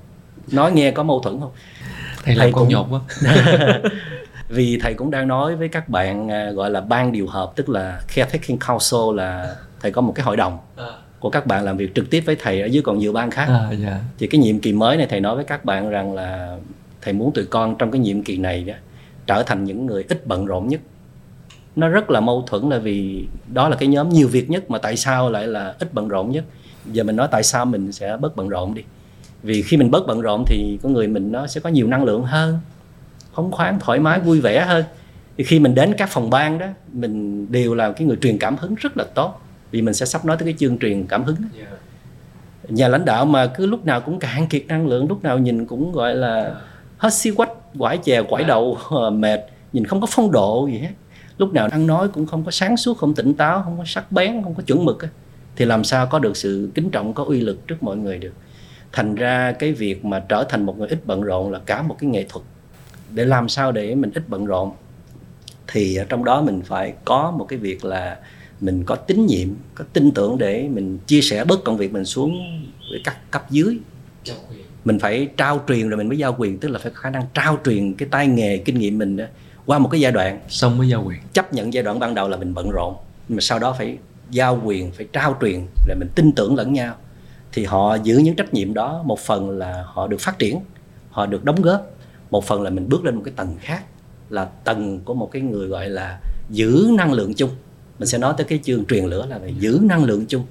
nói nghe có mâu thuẫn không thầy, thầy làm con nhột quá <laughs> <laughs> vì thầy cũng đang nói với các bạn à, gọi là ban điều hợp tức là caretaking council là thầy có một cái hội đồng à. của các bạn làm việc trực tiếp với thầy ở dưới còn nhiều ban khác à, yeah. Dạ. thì cái nhiệm kỳ mới này thầy nói với các bạn rằng là thầy muốn tụi con trong cái nhiệm kỳ này đó trở thành những người ít bận rộn nhất nó rất là mâu thuẫn là vì đó là cái nhóm nhiều việc nhất mà tại sao lại là ít bận rộn nhất giờ mình nói tại sao mình sẽ bớt bận rộn đi vì khi mình bớt bận rộn thì con người mình nó sẽ có nhiều năng lượng hơn phóng khoáng thoải mái vui vẻ hơn. Thì khi mình đến các phòng ban đó mình đều là cái người truyền cảm hứng rất là tốt. Vì mình sẽ sắp nói tới cái chương truyền cảm hứng. Yeah. nhà lãnh đạo mà cứ lúc nào cũng cạn kiệt năng lượng lúc nào nhìn cũng gọi là hết xí quách quải chè quải đầu <laughs> ờ, mệt nhìn không có phong độ gì hết. Lúc nào ăn nói cũng không có sáng suốt không tỉnh táo không có sắc bén không có chuẩn mực thì làm sao có được sự kính trọng có uy lực trước mọi người được. Thành ra cái việc mà trở thành một người ít bận rộn là cả một cái nghệ thuật để làm sao để mình ít bận rộn thì trong đó mình phải có một cái việc là mình có tín nhiệm có tin tưởng để mình chia sẻ bớt công việc mình xuống với các cấp dưới. Mình phải trao truyền rồi mình mới giao quyền tức là phải có khả năng trao truyền cái tay nghề kinh nghiệm mình đó qua một cái giai đoạn. Xong mới giao quyền. Chấp nhận giai đoạn ban đầu là mình bận rộn nhưng mà sau đó phải giao quyền phải trao truyền là mình tin tưởng lẫn nhau. Thì họ giữ những trách nhiệm đó một phần là họ được phát triển họ được đóng góp một phần là mình bước lên một cái tầng khác, là tầng của một cái người gọi là giữ năng lượng chung. Mình sẽ nói tới cái chương truyền lửa là về giữ năng lượng chung.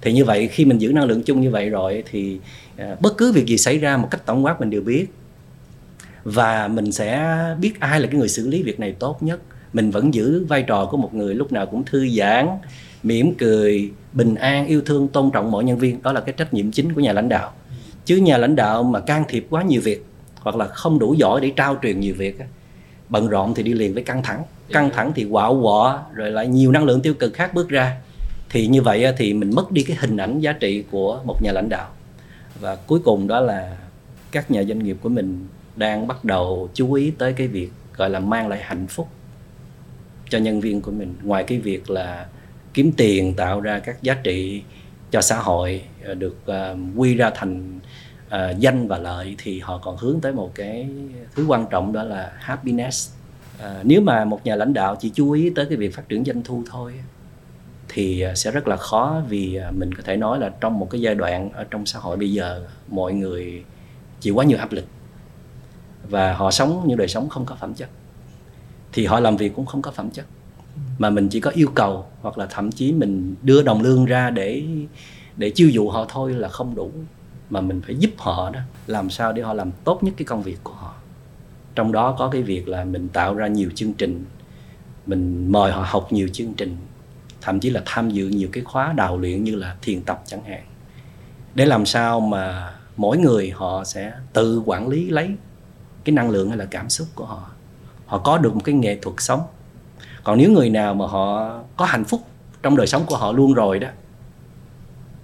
Thì như vậy, khi mình giữ năng lượng chung như vậy rồi thì à, bất cứ việc gì xảy ra một cách tổng quát mình đều biết. Và mình sẽ biết ai là cái người xử lý việc này tốt nhất. Mình vẫn giữ vai trò của một người lúc nào cũng thư giãn, mỉm cười, bình an, yêu thương, tôn trọng mọi nhân viên. Đó là cái trách nhiệm chính của nhà lãnh đạo. Chứ nhà lãnh đạo mà can thiệp quá nhiều việc hoặc là không đủ giỏi để trao truyền nhiều việc bận rộn thì đi liền với căng thẳng. Căng thẳng thì quạo quọ rồi lại nhiều năng lượng tiêu cực khác bước ra. Thì như vậy thì mình mất đi cái hình ảnh giá trị của một nhà lãnh đạo. Và cuối cùng đó là các nhà doanh nghiệp của mình đang bắt đầu chú ý tới cái việc gọi là mang lại hạnh phúc cho nhân viên của mình. Ngoài cái việc là kiếm tiền tạo ra các giá trị cho xã hội ờ, được uh, quy ra thành uh, danh và lợi thì họ còn hướng tới một cái thứ quan trọng đó là happiness. Uh, nếu mà một nhà lãnh đạo chỉ chú ý tới cái việc phát triển doanh thu thôi thì ờ, sẽ rất là khó vì mình có thể nói là trong một cái giai đoạn ở trong xã hội bây giờ mọi người chịu quá nhiều áp lực và họ sống những đời sống không có phẩm chất. Thì họ làm việc cũng không có phẩm chất. Mà mình chỉ có yêu cầu hoặc là thậm chí mình đưa đồng lương ra để để chiêu dụ họ thôi là không đủ mà mình phải giúp họ đó, làm sao để họ làm tốt nhất cái công việc của họ. Trong đó có cái việc là mình tạo ra nhiều chương trình, mình mời họ học nhiều chương trình, thậm chí là tham dự nhiều cái khóa đào luyện như là thiền tập chẳng hạn. Để làm sao mà mỗi người họ sẽ tự quản lý lấy cái năng lượng hay là cảm xúc của họ. Họ có được một cái nghệ thuật sống. Còn nếu người nào mà họ có hạnh phúc trong đời sống của họ luôn rồi đó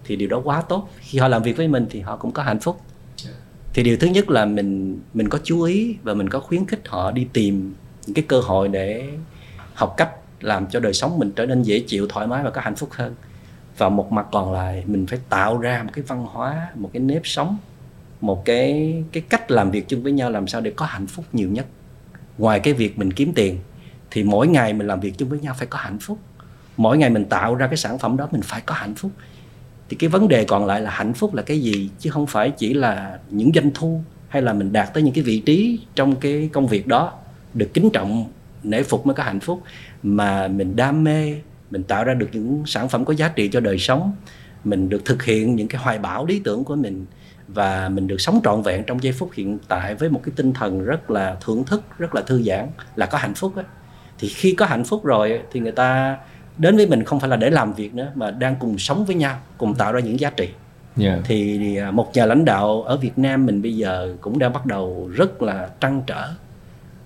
thì điều đó quá tốt. Khi họ làm việc với mình thì họ cũng có hạnh phúc. Thì điều thứ nhất là mình mình có chú ý và mình có khuyến khích họ đi tìm những cái cơ hội để học cách làm cho đời sống mình trở nên dễ chịu, thoải mái và có hạnh phúc hơn. Và một mặt còn lại, mình phải tạo ra một cái văn hóa, một cái nếp sống, một cái cái cách làm việc chung với nhau làm sao để có hạnh phúc nhiều nhất. Ngoài cái việc mình kiếm tiền, thì mỗi ngày mình làm việc chung với nhau phải có hạnh phúc. Mỗi ngày mình tạo ra cái sản phẩm đó, mình phải có hạnh phúc thì cái vấn đề còn lại là hạnh phúc là cái gì, chứ không phải chỉ là những doanh thu hay là mình đạt tới những cái vị trí trong cái công việc đó được kính trọng, nể phục mới có hạnh phúc. Mà mình đam mê, mình tạo ra được những sản phẩm có giá trị cho đời sống, mình được thực hiện những cái hoài bão lý tưởng của mình và mình được sống trọn vẹn trong giây phút hiện tại với một cái tinh thần rất là thưởng thức, rất là thư giãn là có hạnh phúc á. Thì khi có hạnh phúc rồi thì người ta đến với mình không phải là để làm việc nữa mà đang cùng sống với nhau cùng tạo ra những giá trị. Yeah. thì à, một nhà lãnh đạo ở Việt Nam mình bây giờ cũng đang bắt đầu rất là trăn trở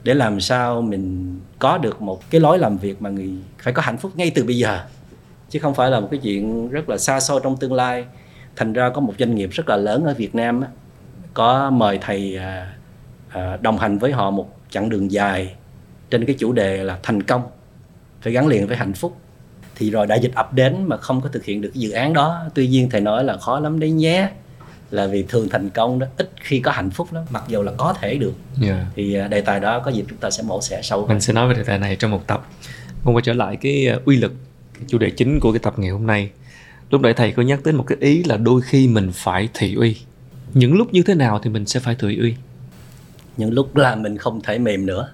để làm sao mình có được một cái lối làm việc mà người phải có hạnh phúc ngay từ bây giờ. Chứ không phải là một cái chuyện rất là xa xôi trong tương lai. Thành ra có một doanh nghiệp rất là lớn ở Việt Nam có mời thầy à, à, đồng hành với họ một chặng đường dài trên cái chủ đề là thành công phải gắn liền với hạnh phúc thì rồi đại dịch ập đến mà không có thực hiện được dự án đó. Tuy nhiên thầy nói là khó lắm đấy nhé là vì thường thành công đó ít khi có hạnh phúc lắm mặc dù là có thể được. Yeah. Dạ. thì à, đề tài đó có dịp chúng ta sẽ mổ xẻ sâu mình sẽ nói về đề tài này trong một tập. Còn quay trở lại cái à, uy lực cái chủ đề chính của cái tập ngày hôm nay. Lúc nãy thầy có nhắc đến một cái ý là đôi khi mình phải thị uy. Những lúc như thế nào thì mình sẽ phải thị uy? Những lúc là mình không thể mềm nữa.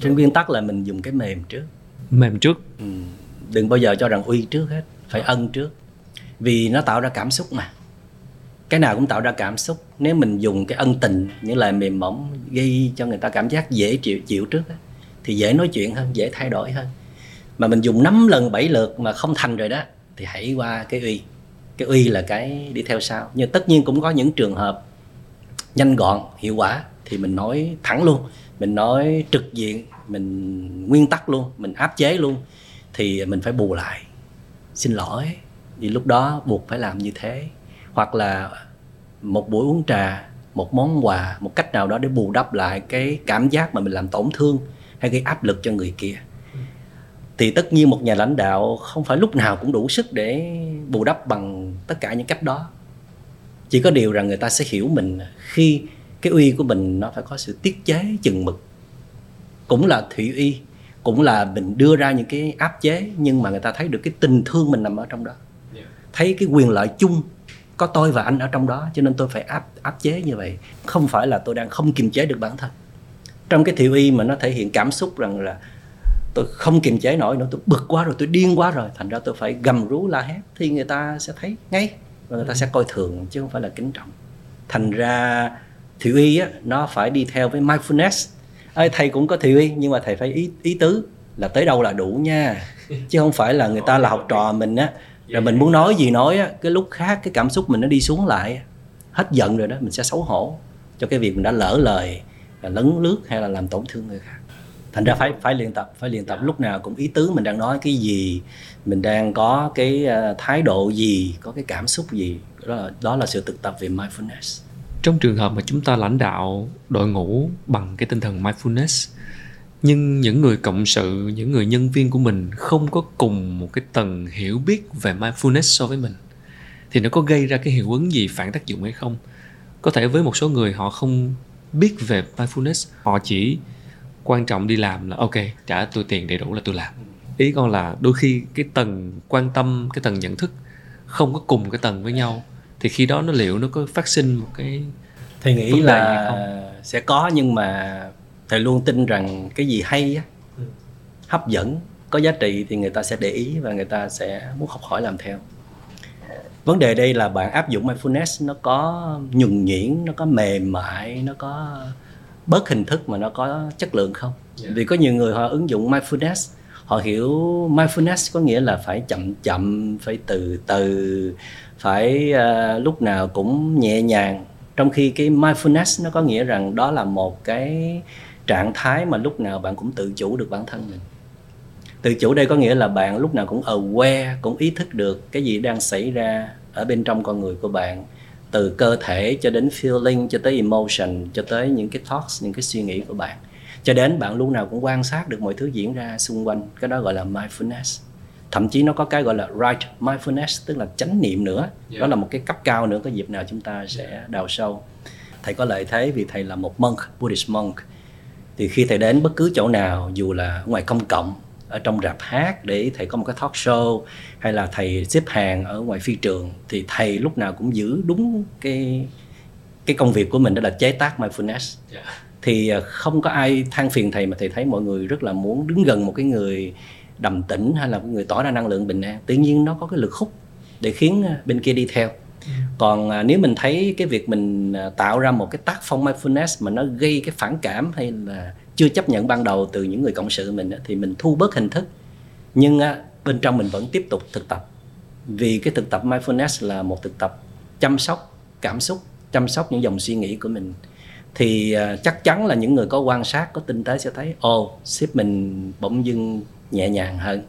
Trên nguyên tắc là mình dùng cái mềm trước. Mềm trước. Ừ đừng bao giờ cho rằng uy trước hết phải ân trước. Vì nó tạo ra cảm xúc mà. Cái nào cũng tạo ra cảm xúc. Nếu mình dùng cái ân tình những lời mềm mỏng gây cho người ta cảm giác dễ chịu chịu trước đó, thì dễ nói chuyện hơn dễ thay đổi hơn. Mà mình dùng 5 lần 7 lượt mà không thành rồi đó thì hãy qua cái uy. Cái uy là cái đi theo sau. Nhưng tất nhiên cũng có những trường hợp nhanh gọn hiệu quả thì mình nói thẳng luôn. Mình nói trực diện mình nguyên tắc luôn mình áp chế luôn thì mình phải bù lại. Xin lỗi, vì lúc đó buộc phải làm như thế. Hoặc là một buổi uống trà, một món quà, một cách nào đó để bù đắp lại cái cảm giác mà mình làm tổn thương hay gây áp lực cho người kia. Thì tất nhiên một nhà lãnh đạo không phải lúc nào cũng đủ sức để bù đắp bằng tất cả những cách đó. Chỉ có điều rằng người ta sẽ hiểu mình khi cái uy của mình nó phải có sự tiết chế chừng mực. Cũng là thủy uy cũng là mình đưa ra những cái áp chế nhưng mà người ta thấy được cái tình thương mình nằm ở trong đó. Thấy cái quyền lợi chung có tôi và anh ở trong đó cho nên tôi phải áp áp chế như vậy. Không phải là tôi đang không kiềm chế được bản thân. Trong cái thiệu y mà nó thể hiện cảm xúc rằng là tôi không kiềm chế nổi nữa tôi bực quá rồi tôi điên quá rồi thành ra tôi phải gầm rú la hét thì người ta sẽ thấy ngay và người ta sẽ coi thường chứ không phải là kính trọng. Thành ra thiệu y á nó phải đi theo với mindfulness ơi thầy cũng có thiệu y nhưng mà thầy phải ý ý tứ là tới đâu là đủ nha. Chứ không phải là người ta là học trò mình á rồi mình muốn nói gì nói á cái lúc khác cái cảm xúc mình nó đi xuống lại hết giận rồi đó mình sẽ xấu hổ cho cái việc mình đã lỡ lời là lấn lướt hay là làm tổn thương người khác. Thành ra phải phải luyện tập phải luyện tập. Lúc nào cũng ý tứ mình đang nói cái gì mình đang có cái ờ, thái độ gì có cái cảm xúc gì đó là, đó là sự thực tập về mindfulness trong trường hợp mà chúng ta lãnh đạo đội ngũ bằng cái tinh thần mindfulness, nhưng những người cộng sự, những người nhân viên của mình không có cùng một cái tầng hiểu biết về mindfulness so với mình, thì nó có gây ra cái hiệu ứng gì, phản tác dụng hay không? Có thể với một số người họ không biết về mindfulness, họ chỉ quan trọng đi làm là, ok, trả tôi tiền đầy đủ là tôi làm. Ý con là đôi khi cái tầng quan tâm, cái tầng nhận thức không có cùng cái tầng với nhau thì khi đó nó liệu nó có phát sinh một cái thầy nghĩ là sẽ có nhưng mà thầy luôn tin rằng cái gì hay á, ừ. hấp dẫn có giá trị thì người ta sẽ để ý và người ta sẽ muốn học hỏi làm theo vấn đề đây là bạn áp dụng mindfulness nó có nhuần nhuyễn nó có mềm mại nó có bớt hình thức mà nó có chất lượng không yeah. vì có nhiều người họ ứng dụng mindfulness họ hiểu mindfulness có nghĩa là phải chậm chậm phải từ từ phải uh, lúc nào cũng nhẹ nhàng. Trong khi cái mindfulness nó có nghĩa rằng đó là một cái trạng thái mà lúc nào bạn cũng tự chủ được bản thân mình. Tự chủ đây có nghĩa là bạn lúc nào cũng aware cũng ý thức được cái gì đang xảy ra ở bên trong con người của bạn từ cơ thể cho đến feeling cho tới emotion cho tới những cái thoughts những cái suy nghĩ của bạn. Cho đến bạn lúc nào cũng quan sát được mọi thứ diễn ra xung quanh cái đó gọi là mindfulness thậm chí nó có cái gọi là right mindfulness tức là chánh niệm nữa. Yeah. đó là một cái cấp cao nữa có dịp nào chúng ta sẽ đào sâu. Thầy có lợi thế vì thầy là một monk buddhist monk. Thì khi thầy đến bất cứ chỗ nào dù là ngoài công cộng ở trong rạp hát để thầy có một cái talk show hay là thầy xếp hàng ở ngoài phi trường thì thầy lúc nào cũng giữ đúng cái cái công việc của mình đó là chế tác mindfulness. Yeah. thì à, không có ai than phiền thầy mà thầy thấy mọi người rất là muốn đứng gần một cái người đầm tĩnh hay là người tỏ ra năng lượng bình an. Tự nhiên nó có cái lực hút để khiến à, bên kia đi theo. Ừ. còn à, nếu mình thấy cái việc mình à, tạo ra một cái tác phong mindfulness mà nó gây cái phản cảm hay là chưa chấp nhận ban đầu từ những người cộng sự mình thì mình thu bớt hình thức. Nhưng à, bên trong mình vẫn tiếp tục thực tập. Vì cái thực tập mindfulness là một thực tập chăm sóc cảm xúc chăm sóc những dòng suy nghĩ của mình. Thì chắc chắn là những người có quan sát có tinh tế sẽ thấy ồ oh, sếp mình bỗng dưng nhẹ nhàng hơn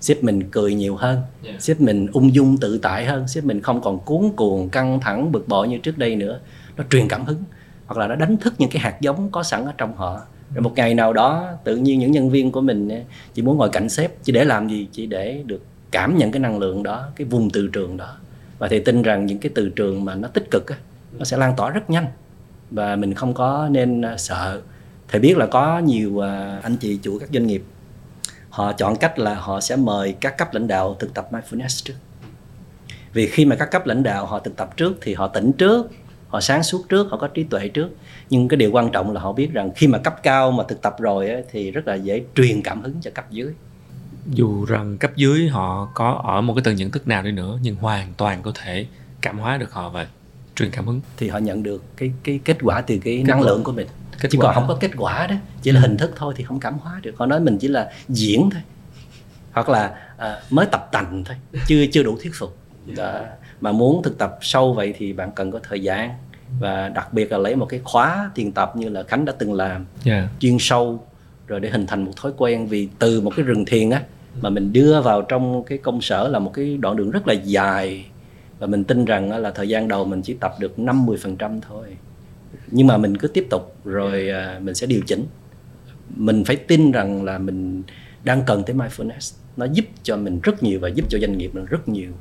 sếp mình cười nhiều hơn yeah. sếp mình ung dung tự tại hơn sếp mình không còn cuốn cuồng căng thẳng bực bội như trước đây nữa. Nó truyền cảm hứng hoặc là nó đánh thức những cái hạt giống có sẵn ở trong họ. Rồi một ngày nào đó tự nhiên những nhân viên của mình chỉ muốn ngồi cạnh sếp chỉ để làm gì? Chỉ để được cảm nhận cái năng lượng đó cái vùng từ trường đó. Và thì tin rằng những cái từ trường mà nó tích cực á, nó sẽ lan tỏa rất nhanh. Và mình không có nên à, sợ. Thầy biết là có nhiều à, anh chị chủ các doanh nghiệp họ chọn cách là họ sẽ mời các cấp lãnh đạo thực tập mindfulness trước. Vì khi mà các cấp lãnh đạo họ thực tập trước thì họ tỉnh trước họ sáng suốt trước họ có trí tuệ trước. Nhưng cái điều quan trọng là họ biết rằng khi mà cấp cao mà thực tập rồi ấy, thì rất là dễ truyền cảm hứng cho cấp dưới. Dù rằng cấp dưới họ có ở một cái tầng nhận thức nào đi nữa nhưng hoàn toàn có thể cảm hóa được họ và truyền cảm hứng. Thì họ nhận được cái cái kết quả từ cái kết năng lượng của mình kết chỉ quả. còn không có kết quả đó chỉ là ừ. hình thức thôi thì không cảm hóa được họ nói mình chỉ là diễn thôi hoặc là à, mới tập tành thôi chưa chưa đủ thuyết phục đó. mà muốn thực tập sâu vậy thì bạn cần có thời gian và đặc biệt là lấy một cái khóa tiền tập như là khánh đã từng làm yeah. chuyên sâu rồi để hình thành một thói quen vì từ một cái rừng thiền á mà mình đưa vào trong cái công sở là một cái đoạn đường rất là dài và mình tin rằng là thời gian đầu mình chỉ tập được 50% thôi nhưng mà mình cứ tiếp tục rồi à, mình sẽ điều chỉnh. Mình phải tin rằng là mình đang cần tới mindfulness. Nó giúp cho mình rất nhiều và giúp cho doanh nghiệp mình rất nhiều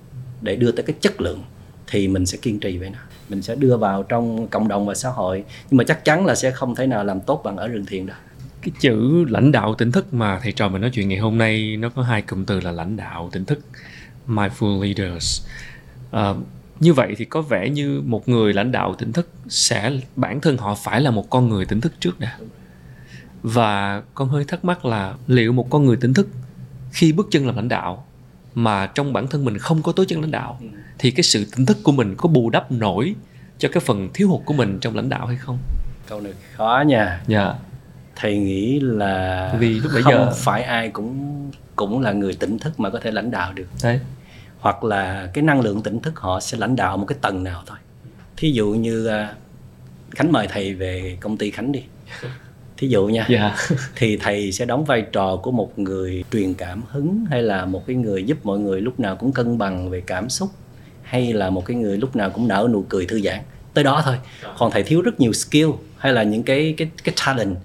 để đưa tới cái chất lượng thì mình sẽ kiên trì với nó. Mình sẽ đưa vào trong cộng đồng và xã hội. Nhưng mà chắc chắn là sẽ không thể nào làm tốt bằng ở rừng thiền đâu. Cái chữ lãnh đạo tỉnh thức mà thầy trò mình nói chuyện ngày hôm nay nó có hai cụm từ là lãnh đạo tỉnh thức mindful leaders. À, như vậy thì có vẻ như một người lãnh đạo tỉnh thức sẽ bản thân họ phải là một con người tỉnh thức trước nè và con hơi thắc mắc là liệu một con người tỉnh thức khi bước chân làm lãnh đạo mà trong bản thân mình không có tố chất lãnh đạo ừ. thì cái sự tỉnh thức của mình có bù đắp nổi cho cái phần thiếu hụt của mình trong lãnh đạo hay không? Câu này khó nha. Dạ. Yeah. thầy nghĩ là vì lúc bây giờ phải ai cũng cũng là người tỉnh thức mà có thể lãnh đạo được. Đấy hoặc là cái năng lượng tỉnh thức họ sẽ lãnh đạo một cái tầng nào thôi. Thí dụ như à, khánh mời thầy về công ty khánh đi. <laughs> Thí dụ nha. Dạ. <laughs> Thì thầy sẽ đóng vai trò của một người truyền cảm hứng hay là một cái người giúp mọi người lúc nào cũng cân bằng về cảm xúc hay là một cái người lúc nào cũng nở nụ cười thư giãn. Tới đó thôi. Còn thầy thiếu rất nhiều skill hay là những cái cái cái talent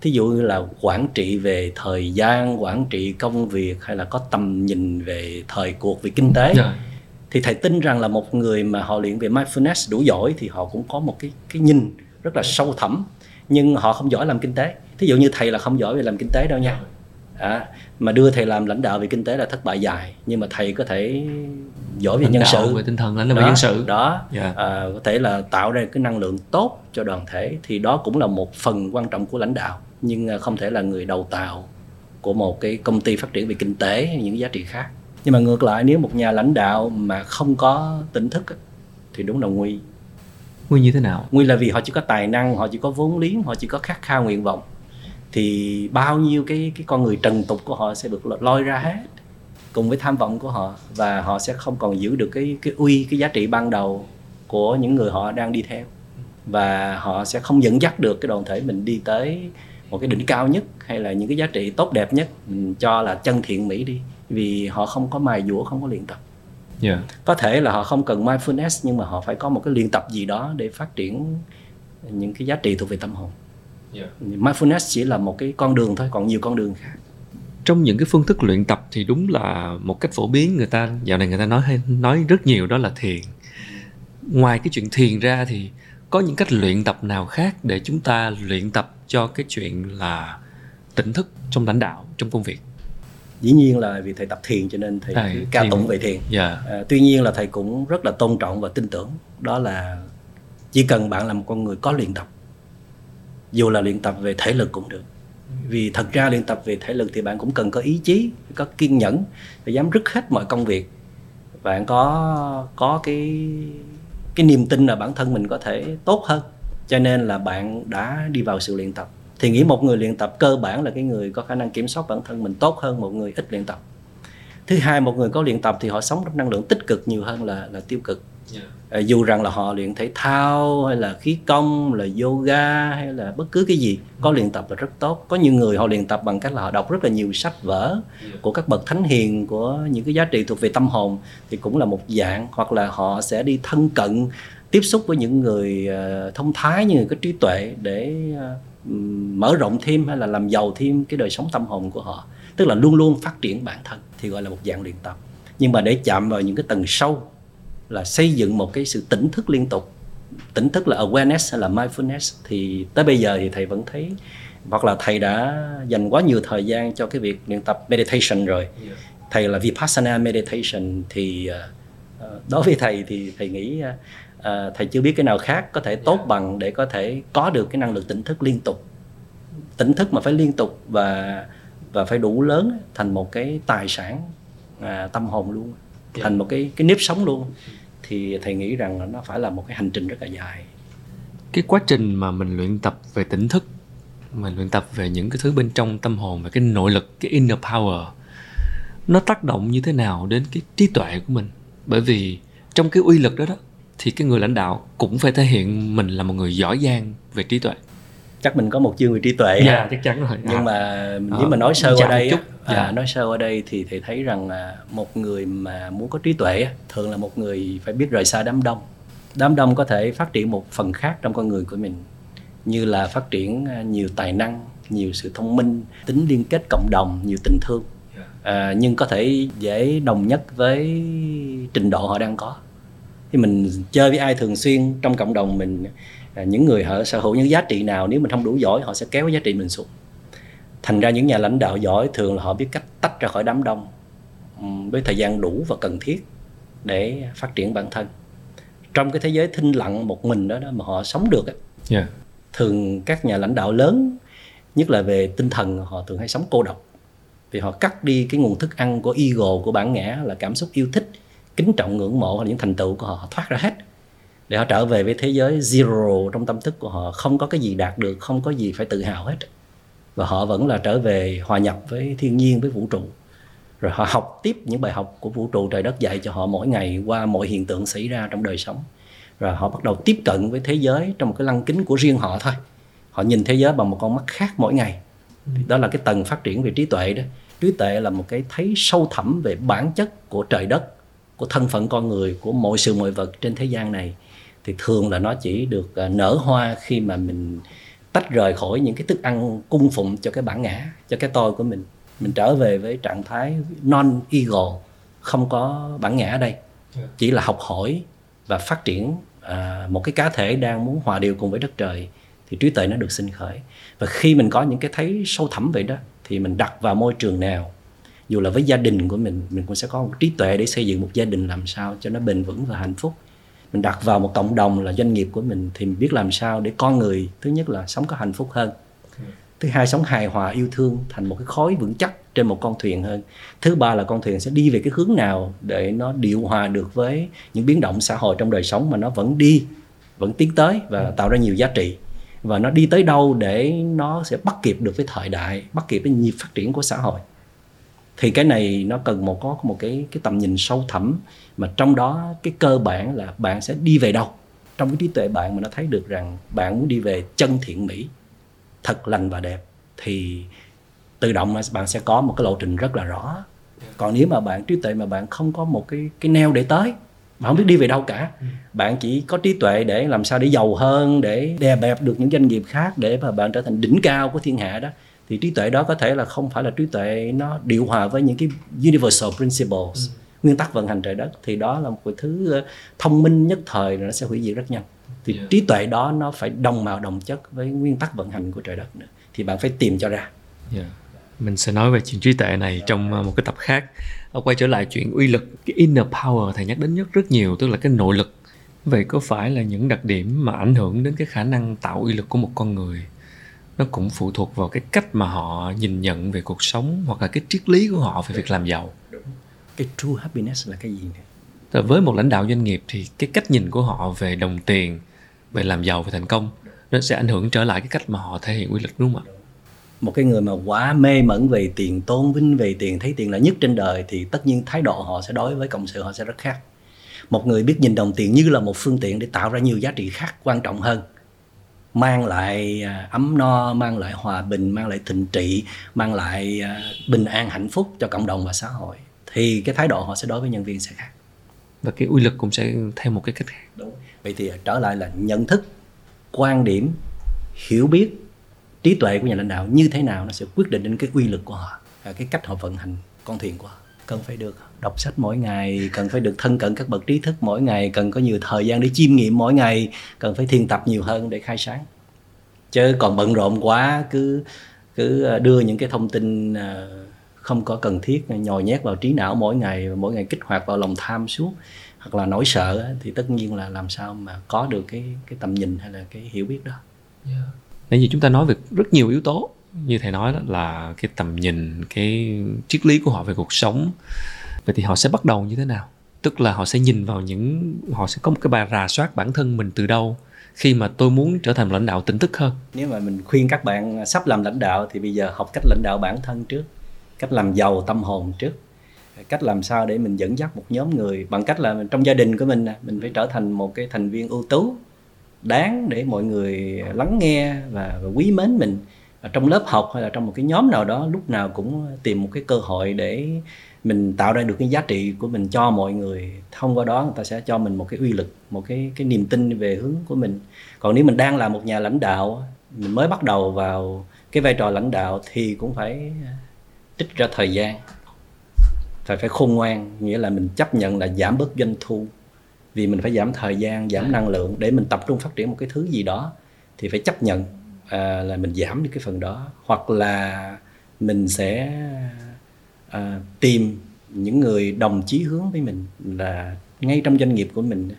thí dụ như là quản trị về thời gian quản trị công việc hay là có tầm nhìn về thời cuộc về kinh tế dạ. thì thầy tin rằng là một người mà họ luyện về mindfulness đủ giỏi thì họ cũng có một cái cái nhìn rất là sâu thẳm nhưng họ không giỏi làm kinh tế. Thí dụ như thầy là không giỏi về làm kinh tế đâu nha. À, mà đưa thầy làm lãnh đạo về kinh tế là thất bại dài nhưng mà thầy có thể giỏi về Lãnh nhân sự. về tinh thần lãnh đạo về nhân sự. đó. Dạ. à, có thể là tạo ra cái năng lượng tốt cho đoàn thể thì đó cũng là một phần quan trọng của lãnh đạo nhưng à, không thể là người đầu tàu của một cái công ty phát triển về kinh tế hay những giá trị khác. Nhưng mà ngược lại nếu một nhà lãnh đạo mà không có tỉnh thức thì đúng là nguy. Nguyên như thế nào? Nguyên là vì họ chỉ có tài năng họ chỉ có vốn liếng họ chỉ có khát khao nguyện vọng. Thì bao nhiêu cái cái con người trần tục của họ sẽ được lôi ra hết cùng với tham vọng của họ và họ sẽ không còn giữ được cái cái uy cái giá trị ban đầu của những người họ đang đi theo. Và họ sẽ không dẫn dắt được cái đoàn thể mình đi tới một cái đỉnh cao nhất hay là những cái giá trị tốt đẹp nhất mình cho là chân thiện mỹ đi. Vì họ không có mài dũa không có luyện tập. Dạ. Có thể là họ không cần mindfulness nhưng mà họ phải có một cái luyện tập gì đó để phát triển những cái giá trị thuộc về tâm hồn. Dạ. Mindfulness chỉ là một cái con đường thôi còn nhiều con đường khác. Trong những cái phương thức luyện tập thì đúng là một cách phổ biến người ta dạo này người ta nói hay nói rất nhiều đó là thiền. Ngoài cái chuyện thiền ra thì có những cách luyện tập nào khác để chúng ta luyện tập cho cái chuyện là tỉnh thức trong lãnh đạo trong công việc? Dĩ nhiên là vì thầy tập thiền cho nên thầy Thầy ca tụng về thiền. Dạ. À, tuy nhiên là thầy cũng rất là tôn trọng và tin tưởng. Đó là chỉ cần bạn là một con người có luyện tập dù là luyện tập về thể lực cũng được. Vì thật ra luyện tập về thể lực thì bạn cũng cần có ý chí có kiên nhẫn phải dám rứt hết mọi công việc. Bạn có có cái cái niềm tin là bản thân mình có thể tốt hơn. Cho nên là bạn đã đi vào sự luyện tập. Thì nghĩ một người luyện tập cơ bản là cái người có khả năng kiểm soát bản thân mình tốt hơn một người ít luyện tập. Thứ hai, một người có luyện tập thì họ sống trong năng lượng tích cực nhiều hơn là là tiêu cực à, dù rằng là họ luyện thể thao hay là khí công là yoga hay là bất cứ cái gì có luyện tập là rất tốt. Có nhiều người họ luyện tập bằng cách là họ đọc rất là nhiều sách vở của các bậc thánh hiền của những cái giá trị thuộc về tâm hồn thì cũng là một dạng. Hoặc là họ sẽ đi thân cận tiếp xúc với những người ờ, thông thái những người có trí tuệ để ờ, mở rộng thêm hay là làm giàu thêm cái đời sống tâm hồn của họ. Tức là luôn luôn phát triển bản thân thì gọi là một dạng luyện tập. Nhưng mà để chạm vào những cái tầng sâu là xây dựng một cái sự tỉnh thức liên tục. Tỉnh thức là awareness hay là mindfulness. Thì tới bây giờ thì thầy vẫn thấy hoặc là thầy đã dành quá nhiều thời gian cho cái việc luyện tập meditation rồi. Thầy là vipassana meditation thì ờ, ờ, đối với thầy thì thầy nghĩ ờ, thầy chưa biết cái nào khác có thể tốt bằng để có thể có được cái năng lực tỉnh thức liên tục. Tỉnh thức mà phải liên tục và và phải đủ lớn thành một cái tài sản à, tâm hồn luôn. Thành một cái cái nếp sống luôn thì thầy nghĩ rằng là nó phải là một cái hành trình rất là dài. Cái quá trình mà mình luyện tập về tỉnh thức mình luyện tập về những cái thứ bên trong tâm hồn, về cái nội lực, cái inner power, nó tác động như thế nào đến cái trí tuệ của mình? Bởi vì trong cái uy lực đó đó, thì cái người lãnh đạo cũng phải thể hiện mình là một người giỏi giang về trí tuệ chắc mình có một chương về trí tuệ dạ ha. chắc chắn rồi nhưng À. mà Đó, nếu mà nói sơ qua đây chút. à, Dạ. nói sơ qua đây thì thầy thấy rằng là một người mà muốn có trí tuệ thường là một người phải biết rời xa đám đông đám đông có thể phát triển một phần khác trong con người của mình như là phát triển à, nhiều tài năng nhiều sự thông minh tính liên kết cộng đồng nhiều tình thương à, nhưng có thể dễ đồng nhất với trình độ họ đang có thì mình chơi với ai thường xuyên trong cộng đồng mình những người họ sở hữu những giá trị nào nếu mình không đủ giỏi họ sẽ kéo cái giá trị mình xuống. Thành ra những nhà lãnh đạo giỏi thường là họ biết cách tách ra khỏi đám đông với thời gian đủ và cần thiết để phát triển bản thân. Trong cái thế giới thinh lặng một mình đó, đó mà họ sống được á, Dạ. thường các nhà lãnh đạo lớn nhất là về tinh thần họ thường hay sống cô độc. Vì họ cắt đi cái nguồn thức ăn của ego của bản ngã là cảm xúc yêu thích kính trọng ngưỡng mộ hay là những thành tựu của họ, họ thoát ra hết để họ trở về với thế giới zero trong tâm thức của họ. Không có cái gì đạt được không có gì phải tự hào hết. Và họ vẫn là trở về hòa nhập với thiên nhiên với vũ trụ. Rồi họ học tiếp những bài học của vũ trụ trời đất dạy cho họ mỗi ngày qua mọi hiện tượng xảy ra trong đời sống. Rồi họ bắt đầu tiếp cận với thế giới trong một cái lăng kính của riêng họ thôi. Họ nhìn thế giới bằng một con mắt khác mỗi ngày. Thì đó là cái tầng phát triển về trí tuệ đó. Trí tuệ là một cái thấy sâu thẳm về bản chất của trời đất của thân phận con người của mọi sự mọi vật trên thế gian này thì thường là nó chỉ được à, nở hoa khi mà mình tách rời khỏi những cái thức ăn cung phụng cho cái bản ngã cho cái tôi của mình. Mình trở về với trạng thái non ego không có bản ngã ở đây. Chỉ là học hỏi và phát triển à, một cái cá thể đang muốn hòa điều cùng với đất trời thì trí tuệ nó được sinh khởi. Và khi mình có những cái thấy sâu thẳm vậy đó thì mình đặt vào môi trường nào dù là với gia đình của mình mình cũng sẽ có một trí tuệ để xây dựng một gia đình làm sao cho nó bền vững và hạnh phúc mình đặt vào một cộng đồng là doanh nghiệp của mình thì mình biết làm sao để con người thứ nhất là sống có hạnh phúc hơn. Thứ hai sống hài hòa yêu thương thành một cái khối vững chắc trên một con thuyền hơn. Thứ ba là con thuyền sẽ đi về cái hướng nào để nó điều hòa được với những biến động xã hội trong đời sống mà nó vẫn đi vẫn tiến tới và tạo ra nhiều giá trị. Và nó đi tới đâu để nó sẽ bắt kịp được với thời đại bắt kịp với nhịp phát triển của xã hội. Thì cái này nó cần một có một cái cái tầm nhìn sâu thẳm mà trong đó cái cơ bản là bạn sẽ đi về đâu? Trong cái trí tuệ bạn mà nó thấy được rằng bạn muốn đi về chân thiện mỹ thật lành và đẹp thì tự động là bạn sẽ có một cái lộ trình rất là rõ. Còn nếu mà bạn trí tuệ mà bạn không có một cái cái neo để tới mà không biết đi về đâu cả. Bạn chỉ có trí tuệ để làm sao để giàu hơn để đè bẹp được những doanh nghiệp khác để mà bạn trở thành đỉnh cao của thiên hạ đó. Thì trí tuệ đó có thể là không phải là trí tuệ nó điều hòa với những cái universal principles. Ừ. nguyên tắc vận hành trời đất thì đó là một cái thứ ờ, thông minh nhất thời nó sẽ hủy diệt rất nhanh. Thì yeah. trí tuệ đó nó phải đồng màu đồng chất với nguyên tắc vận hành của trời đất nữa. Thì bạn phải tìm cho ra. Yeah. mình sẽ nói về chuyện trí tuệ này trong ờ, một cái tập khác. Quay trở lại chuyện uy lực cái inner power thầy nhắc đến nhất rất nhiều tức là cái nội lực. Vậy có phải là những đặc điểm mà ảnh hưởng đến cái khả năng tạo uy lực của một con người? Nó cũng phụ thuộc vào cái cách mà họ nhìn nhận về cuộc sống hoặc là cái triết lý của họ về việc làm giàu cái true happiness là cái gì này? với một lãnh đạo doanh nghiệp thì cái cách nhìn của họ về đồng tiền về làm giàu về thành công nó sẽ ảnh hưởng trở lại cái cách mà họ thể hiện uy lực đúng không ạ? Một cái người mà quá mê mẩn về tiền tôn vinh về tiền thấy tiền là nhất trên đời thì tất nhiên thái độ họ sẽ đối với cộng sự họ sẽ rất khác. Một người biết nhìn đồng tiền như là một phương tiện để tạo ra nhiều giá trị khác quan trọng hơn. Mang lại à, ấm no mang lại hòa bình mang lại thịnh trị mang lại à, bình an hạnh phúc cho cộng đồng và xã hội thì cái thái độ họ sẽ đối với nhân viên sẽ khác. Và cái uy lực cũng sẽ theo một cái cách khác. Đúng. Vậy thì trở lại là nhận thức quan điểm hiểu biết trí tuệ của nhà lãnh đạo như thế nào nó sẽ quyết định đến cái uy lực của họ và cái cách họ vận hành con thuyền của họ. Cần phải được đọc sách mỗi ngày cần phải được thân cận các bậc trí thức mỗi ngày cần có nhiều thời gian để chiêm nghiệm mỗi ngày cần phải thiền tập nhiều hơn để khai sáng. Chứ còn bận rộn quá cứ cứ à, đưa những cái thông tin à, không có cần thiết nhồi nhét vào trí não mỗi ngày mỗi ngày kích hoạt vào lòng tham suốt hoặc là nỗi sợ thì tất nhiên là làm sao mà có được cái cái tầm nhìn hay là cái hiểu biết đó. Yeah. Nãy giờ chúng ta nói về rất nhiều yếu tố. Như thầy nói đó là cái tầm nhìn cái triết lý của họ về cuộc sống. Vậy thì họ sẽ bắt đầu như thế nào? Tức là họ sẽ nhìn vào những họ sẽ có một cái bài rà soát bản thân mình từ đâu khi mà tôi muốn trở thành lãnh đạo tỉnh thức hơn? Nếu mà mình khuyên các bạn sắp làm lãnh đạo thì bây giờ học cách lãnh đạo bản thân trước cách làm giàu tâm hồn trước. Cách làm sao để mình dẫn dắt một nhóm người bằng cách là trong gia đình của mình mình phải trở thành một cái thành viên ưu tú đáng để mọi người lắng nghe và, và quý mến mình. Trong lớp học hay là trong một cái nhóm nào đó lúc nào cũng tìm một cái cơ hội để mình tạo ra được cái giá trị của mình cho mọi người. Thông qua đó người ta sẽ cho mình một cái uy lực một cái cái niềm tin về hướng của mình. Còn nếu mình đang là một nhà lãnh đạo mình mới bắt đầu vào cái vai trò lãnh đạo thì cũng phải trích ra thời gian. Phải phải khôn ngoan nghĩa là mình chấp nhận là giảm bớt doanh thu. Vì mình phải giảm thời gian giảm năng lượng để mình tập trung phát triển một cái thứ gì đó thì phải chấp nhận à, là mình giảm đi cái phần đó. Hoặc là mình sẽ à, tìm những người đồng chí hướng với mình là ngay trong doanh nghiệp của mình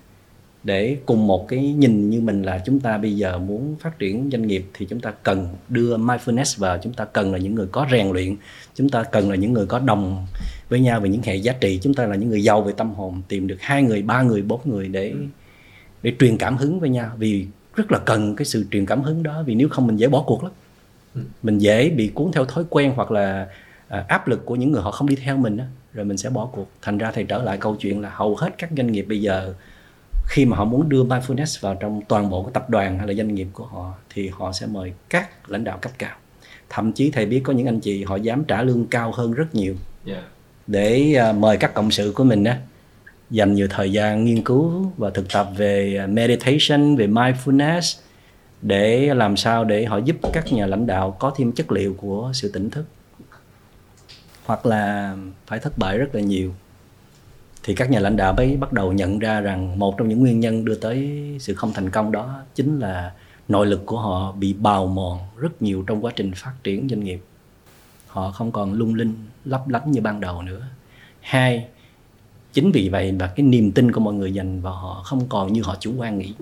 để cùng một cái nhìn như mình là chúng ta bây giờ muốn phát triển doanh nghiệp thì chúng ta cần đưa mindfulness vào chúng ta cần là những người có rèn luyện chúng ta cần là những người có đồng với nhau về những hệ giá trị chúng ta là những người giàu về tâm hồn tìm được hai người ba người bốn người để để truyền cảm hứng với nhau. Vì rất là cần cái sự truyền cảm hứng đó vì nếu không mình dễ bỏ cuộc lắm. Ừ. mình dễ bị cuốn theo thói quen hoặc là à, áp lực của những người họ không đi theo mình đó, rồi mình sẽ bỏ cuộc. Thành ra thì trở lại câu chuyện là hầu hết các doanh nghiệp bây giờ khi mà họ muốn đưa mindfulness vào trong toàn bộ cái tập đoàn hay là doanh nghiệp của họ thì họ sẽ mời các lãnh đạo cấp cao. Thậm chí thầy biết có những anh chị họ dám trả lương cao hơn rất nhiều. Yeah. để uh, mời các cộng sự của mình á dành nhiều thời gian nghiên cứu và thực tập về à, meditation về mindfulness để làm sao để họ giúp các nhà lãnh đạo có thêm chất liệu của sự tỉnh thức. Hoặc là phải thất bại rất là nhiều thì các nhà lãnh đạo mới bắt đầu nhận ra rằng một trong những nguyên nhân đưa tới sự không thành công đó chính là nội lực của họ bị bào mòn rất nhiều trong quá trình phát triển doanh nghiệp. Họ không còn lung linh, lấp lánh như ban đầu nữa. Hai, chính vì vậy mà cái niềm tin của mọi người dành vào họ không còn như họ chủ quan nghĩ.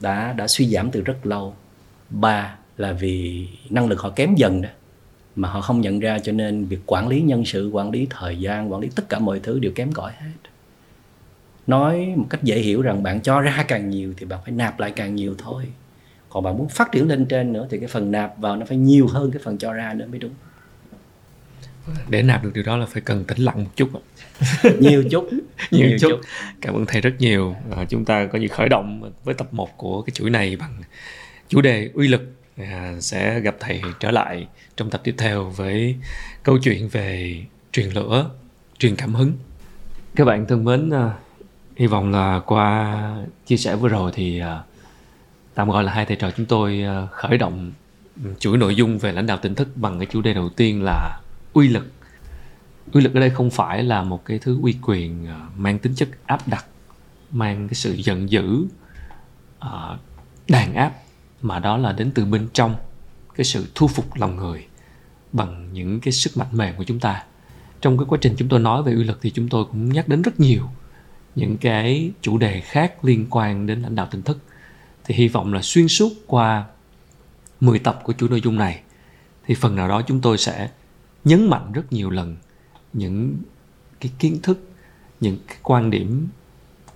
Đã đã suy giảm từ rất lâu. Ba là vì năng lực họ kém dần đó mà họ không nhận ra cho nên việc quản lý nhân sự quản lý thời gian quản lý tất cả mọi thứ đều kém cỏi hết. Nói một cách dễ hiểu rằng bạn cho ra càng nhiều thì bạn phải nạp lại càng nhiều thôi. Còn bạn muốn phát triển lên trên nữa thì cái phần nạp vào nó phải nhiều hơn cái phần cho ra nữa mới đúng. Để nạp được điều đó là phải cần tĩnh lặng một chút <laughs> nhiều chút. <laughs> Nhiều, nhiều chút. chút. Cảm ơn thầy rất nhiều. À, chúng ta có như khởi động với tập 1 của cái chuỗi này bằng chủ đề uy lực sẽ gặp thầy trở lại trong tập tiếp theo với câu chuyện về truyền lửa, truyền cảm hứng. Các bạn thân mến à, hy vọng là qua chia sẻ vừa rồi thì à, tạm gọi là hai thầy trò chúng tôi à, khởi động chuỗi nội dung về lãnh đạo tỉnh thức bằng cái chủ đề đầu tiên là uy lực. Uy lực ở đây không phải là một cái thứ uy quyền mang tính chất áp đặt, mang cái sự giận dữ đàn áp mà đó là đến từ bên trong, cái sự thu phục lòng người bằng những cái sức mạnh mềm của chúng ta. Trong cái quá trình chúng tôi nói về uy lực thì chúng tôi cũng nhắc đến rất nhiều những cái chủ đề khác liên quan đến lãnh đạo tỉnh thức. Thì hy vọng là xuyên suốt qua 10 tập của chủ nội dung này, thì phần nào đó chúng tôi sẽ nhấn mạnh rất nhiều lần những cái kiến thức, những cái quan điểm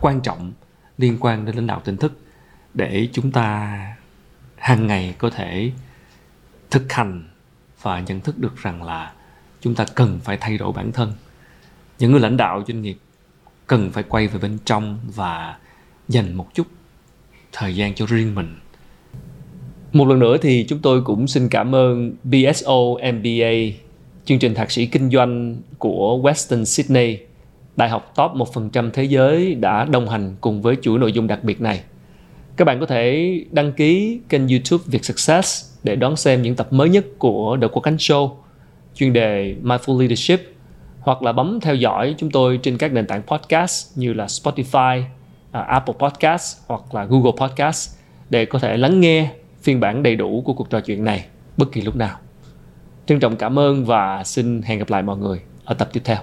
quan trọng liên quan đến lãnh đạo tỉnh thức để chúng ta hàng ngày có thể thực hành và nhận thức được rằng là chúng ta cần phải thay đổi bản thân. Những người lãnh đạo doanh nghiệp cần phải quay về bên trong và dành một chút thời gian cho riêng mình. Một lần nữa thì chúng tôi cũng xin cảm ơn BSO MBA chương trình thạc sĩ kinh doanh của Western Sydney, đại học top 1% thế giới đã đồng hành cùng với chuỗi nội dung đặc biệt này các bạn có thể đăng ký kênh YouTube Việt Success để đón xem những tập mới nhất của The Quốc Khánh Show chuyên đề Mindful Leadership hoặc là bấm theo dõi chúng tôi trên các nền tảng podcast như là Spotify, à, Apple Podcast hoặc là Google Podcast để có thể lắng nghe phiên bản đầy đủ của cuộc trò chuyện này bất kỳ lúc nào. Trân trọng cảm ơn và xin hẹn gặp lại mọi người ở tập tiếp theo.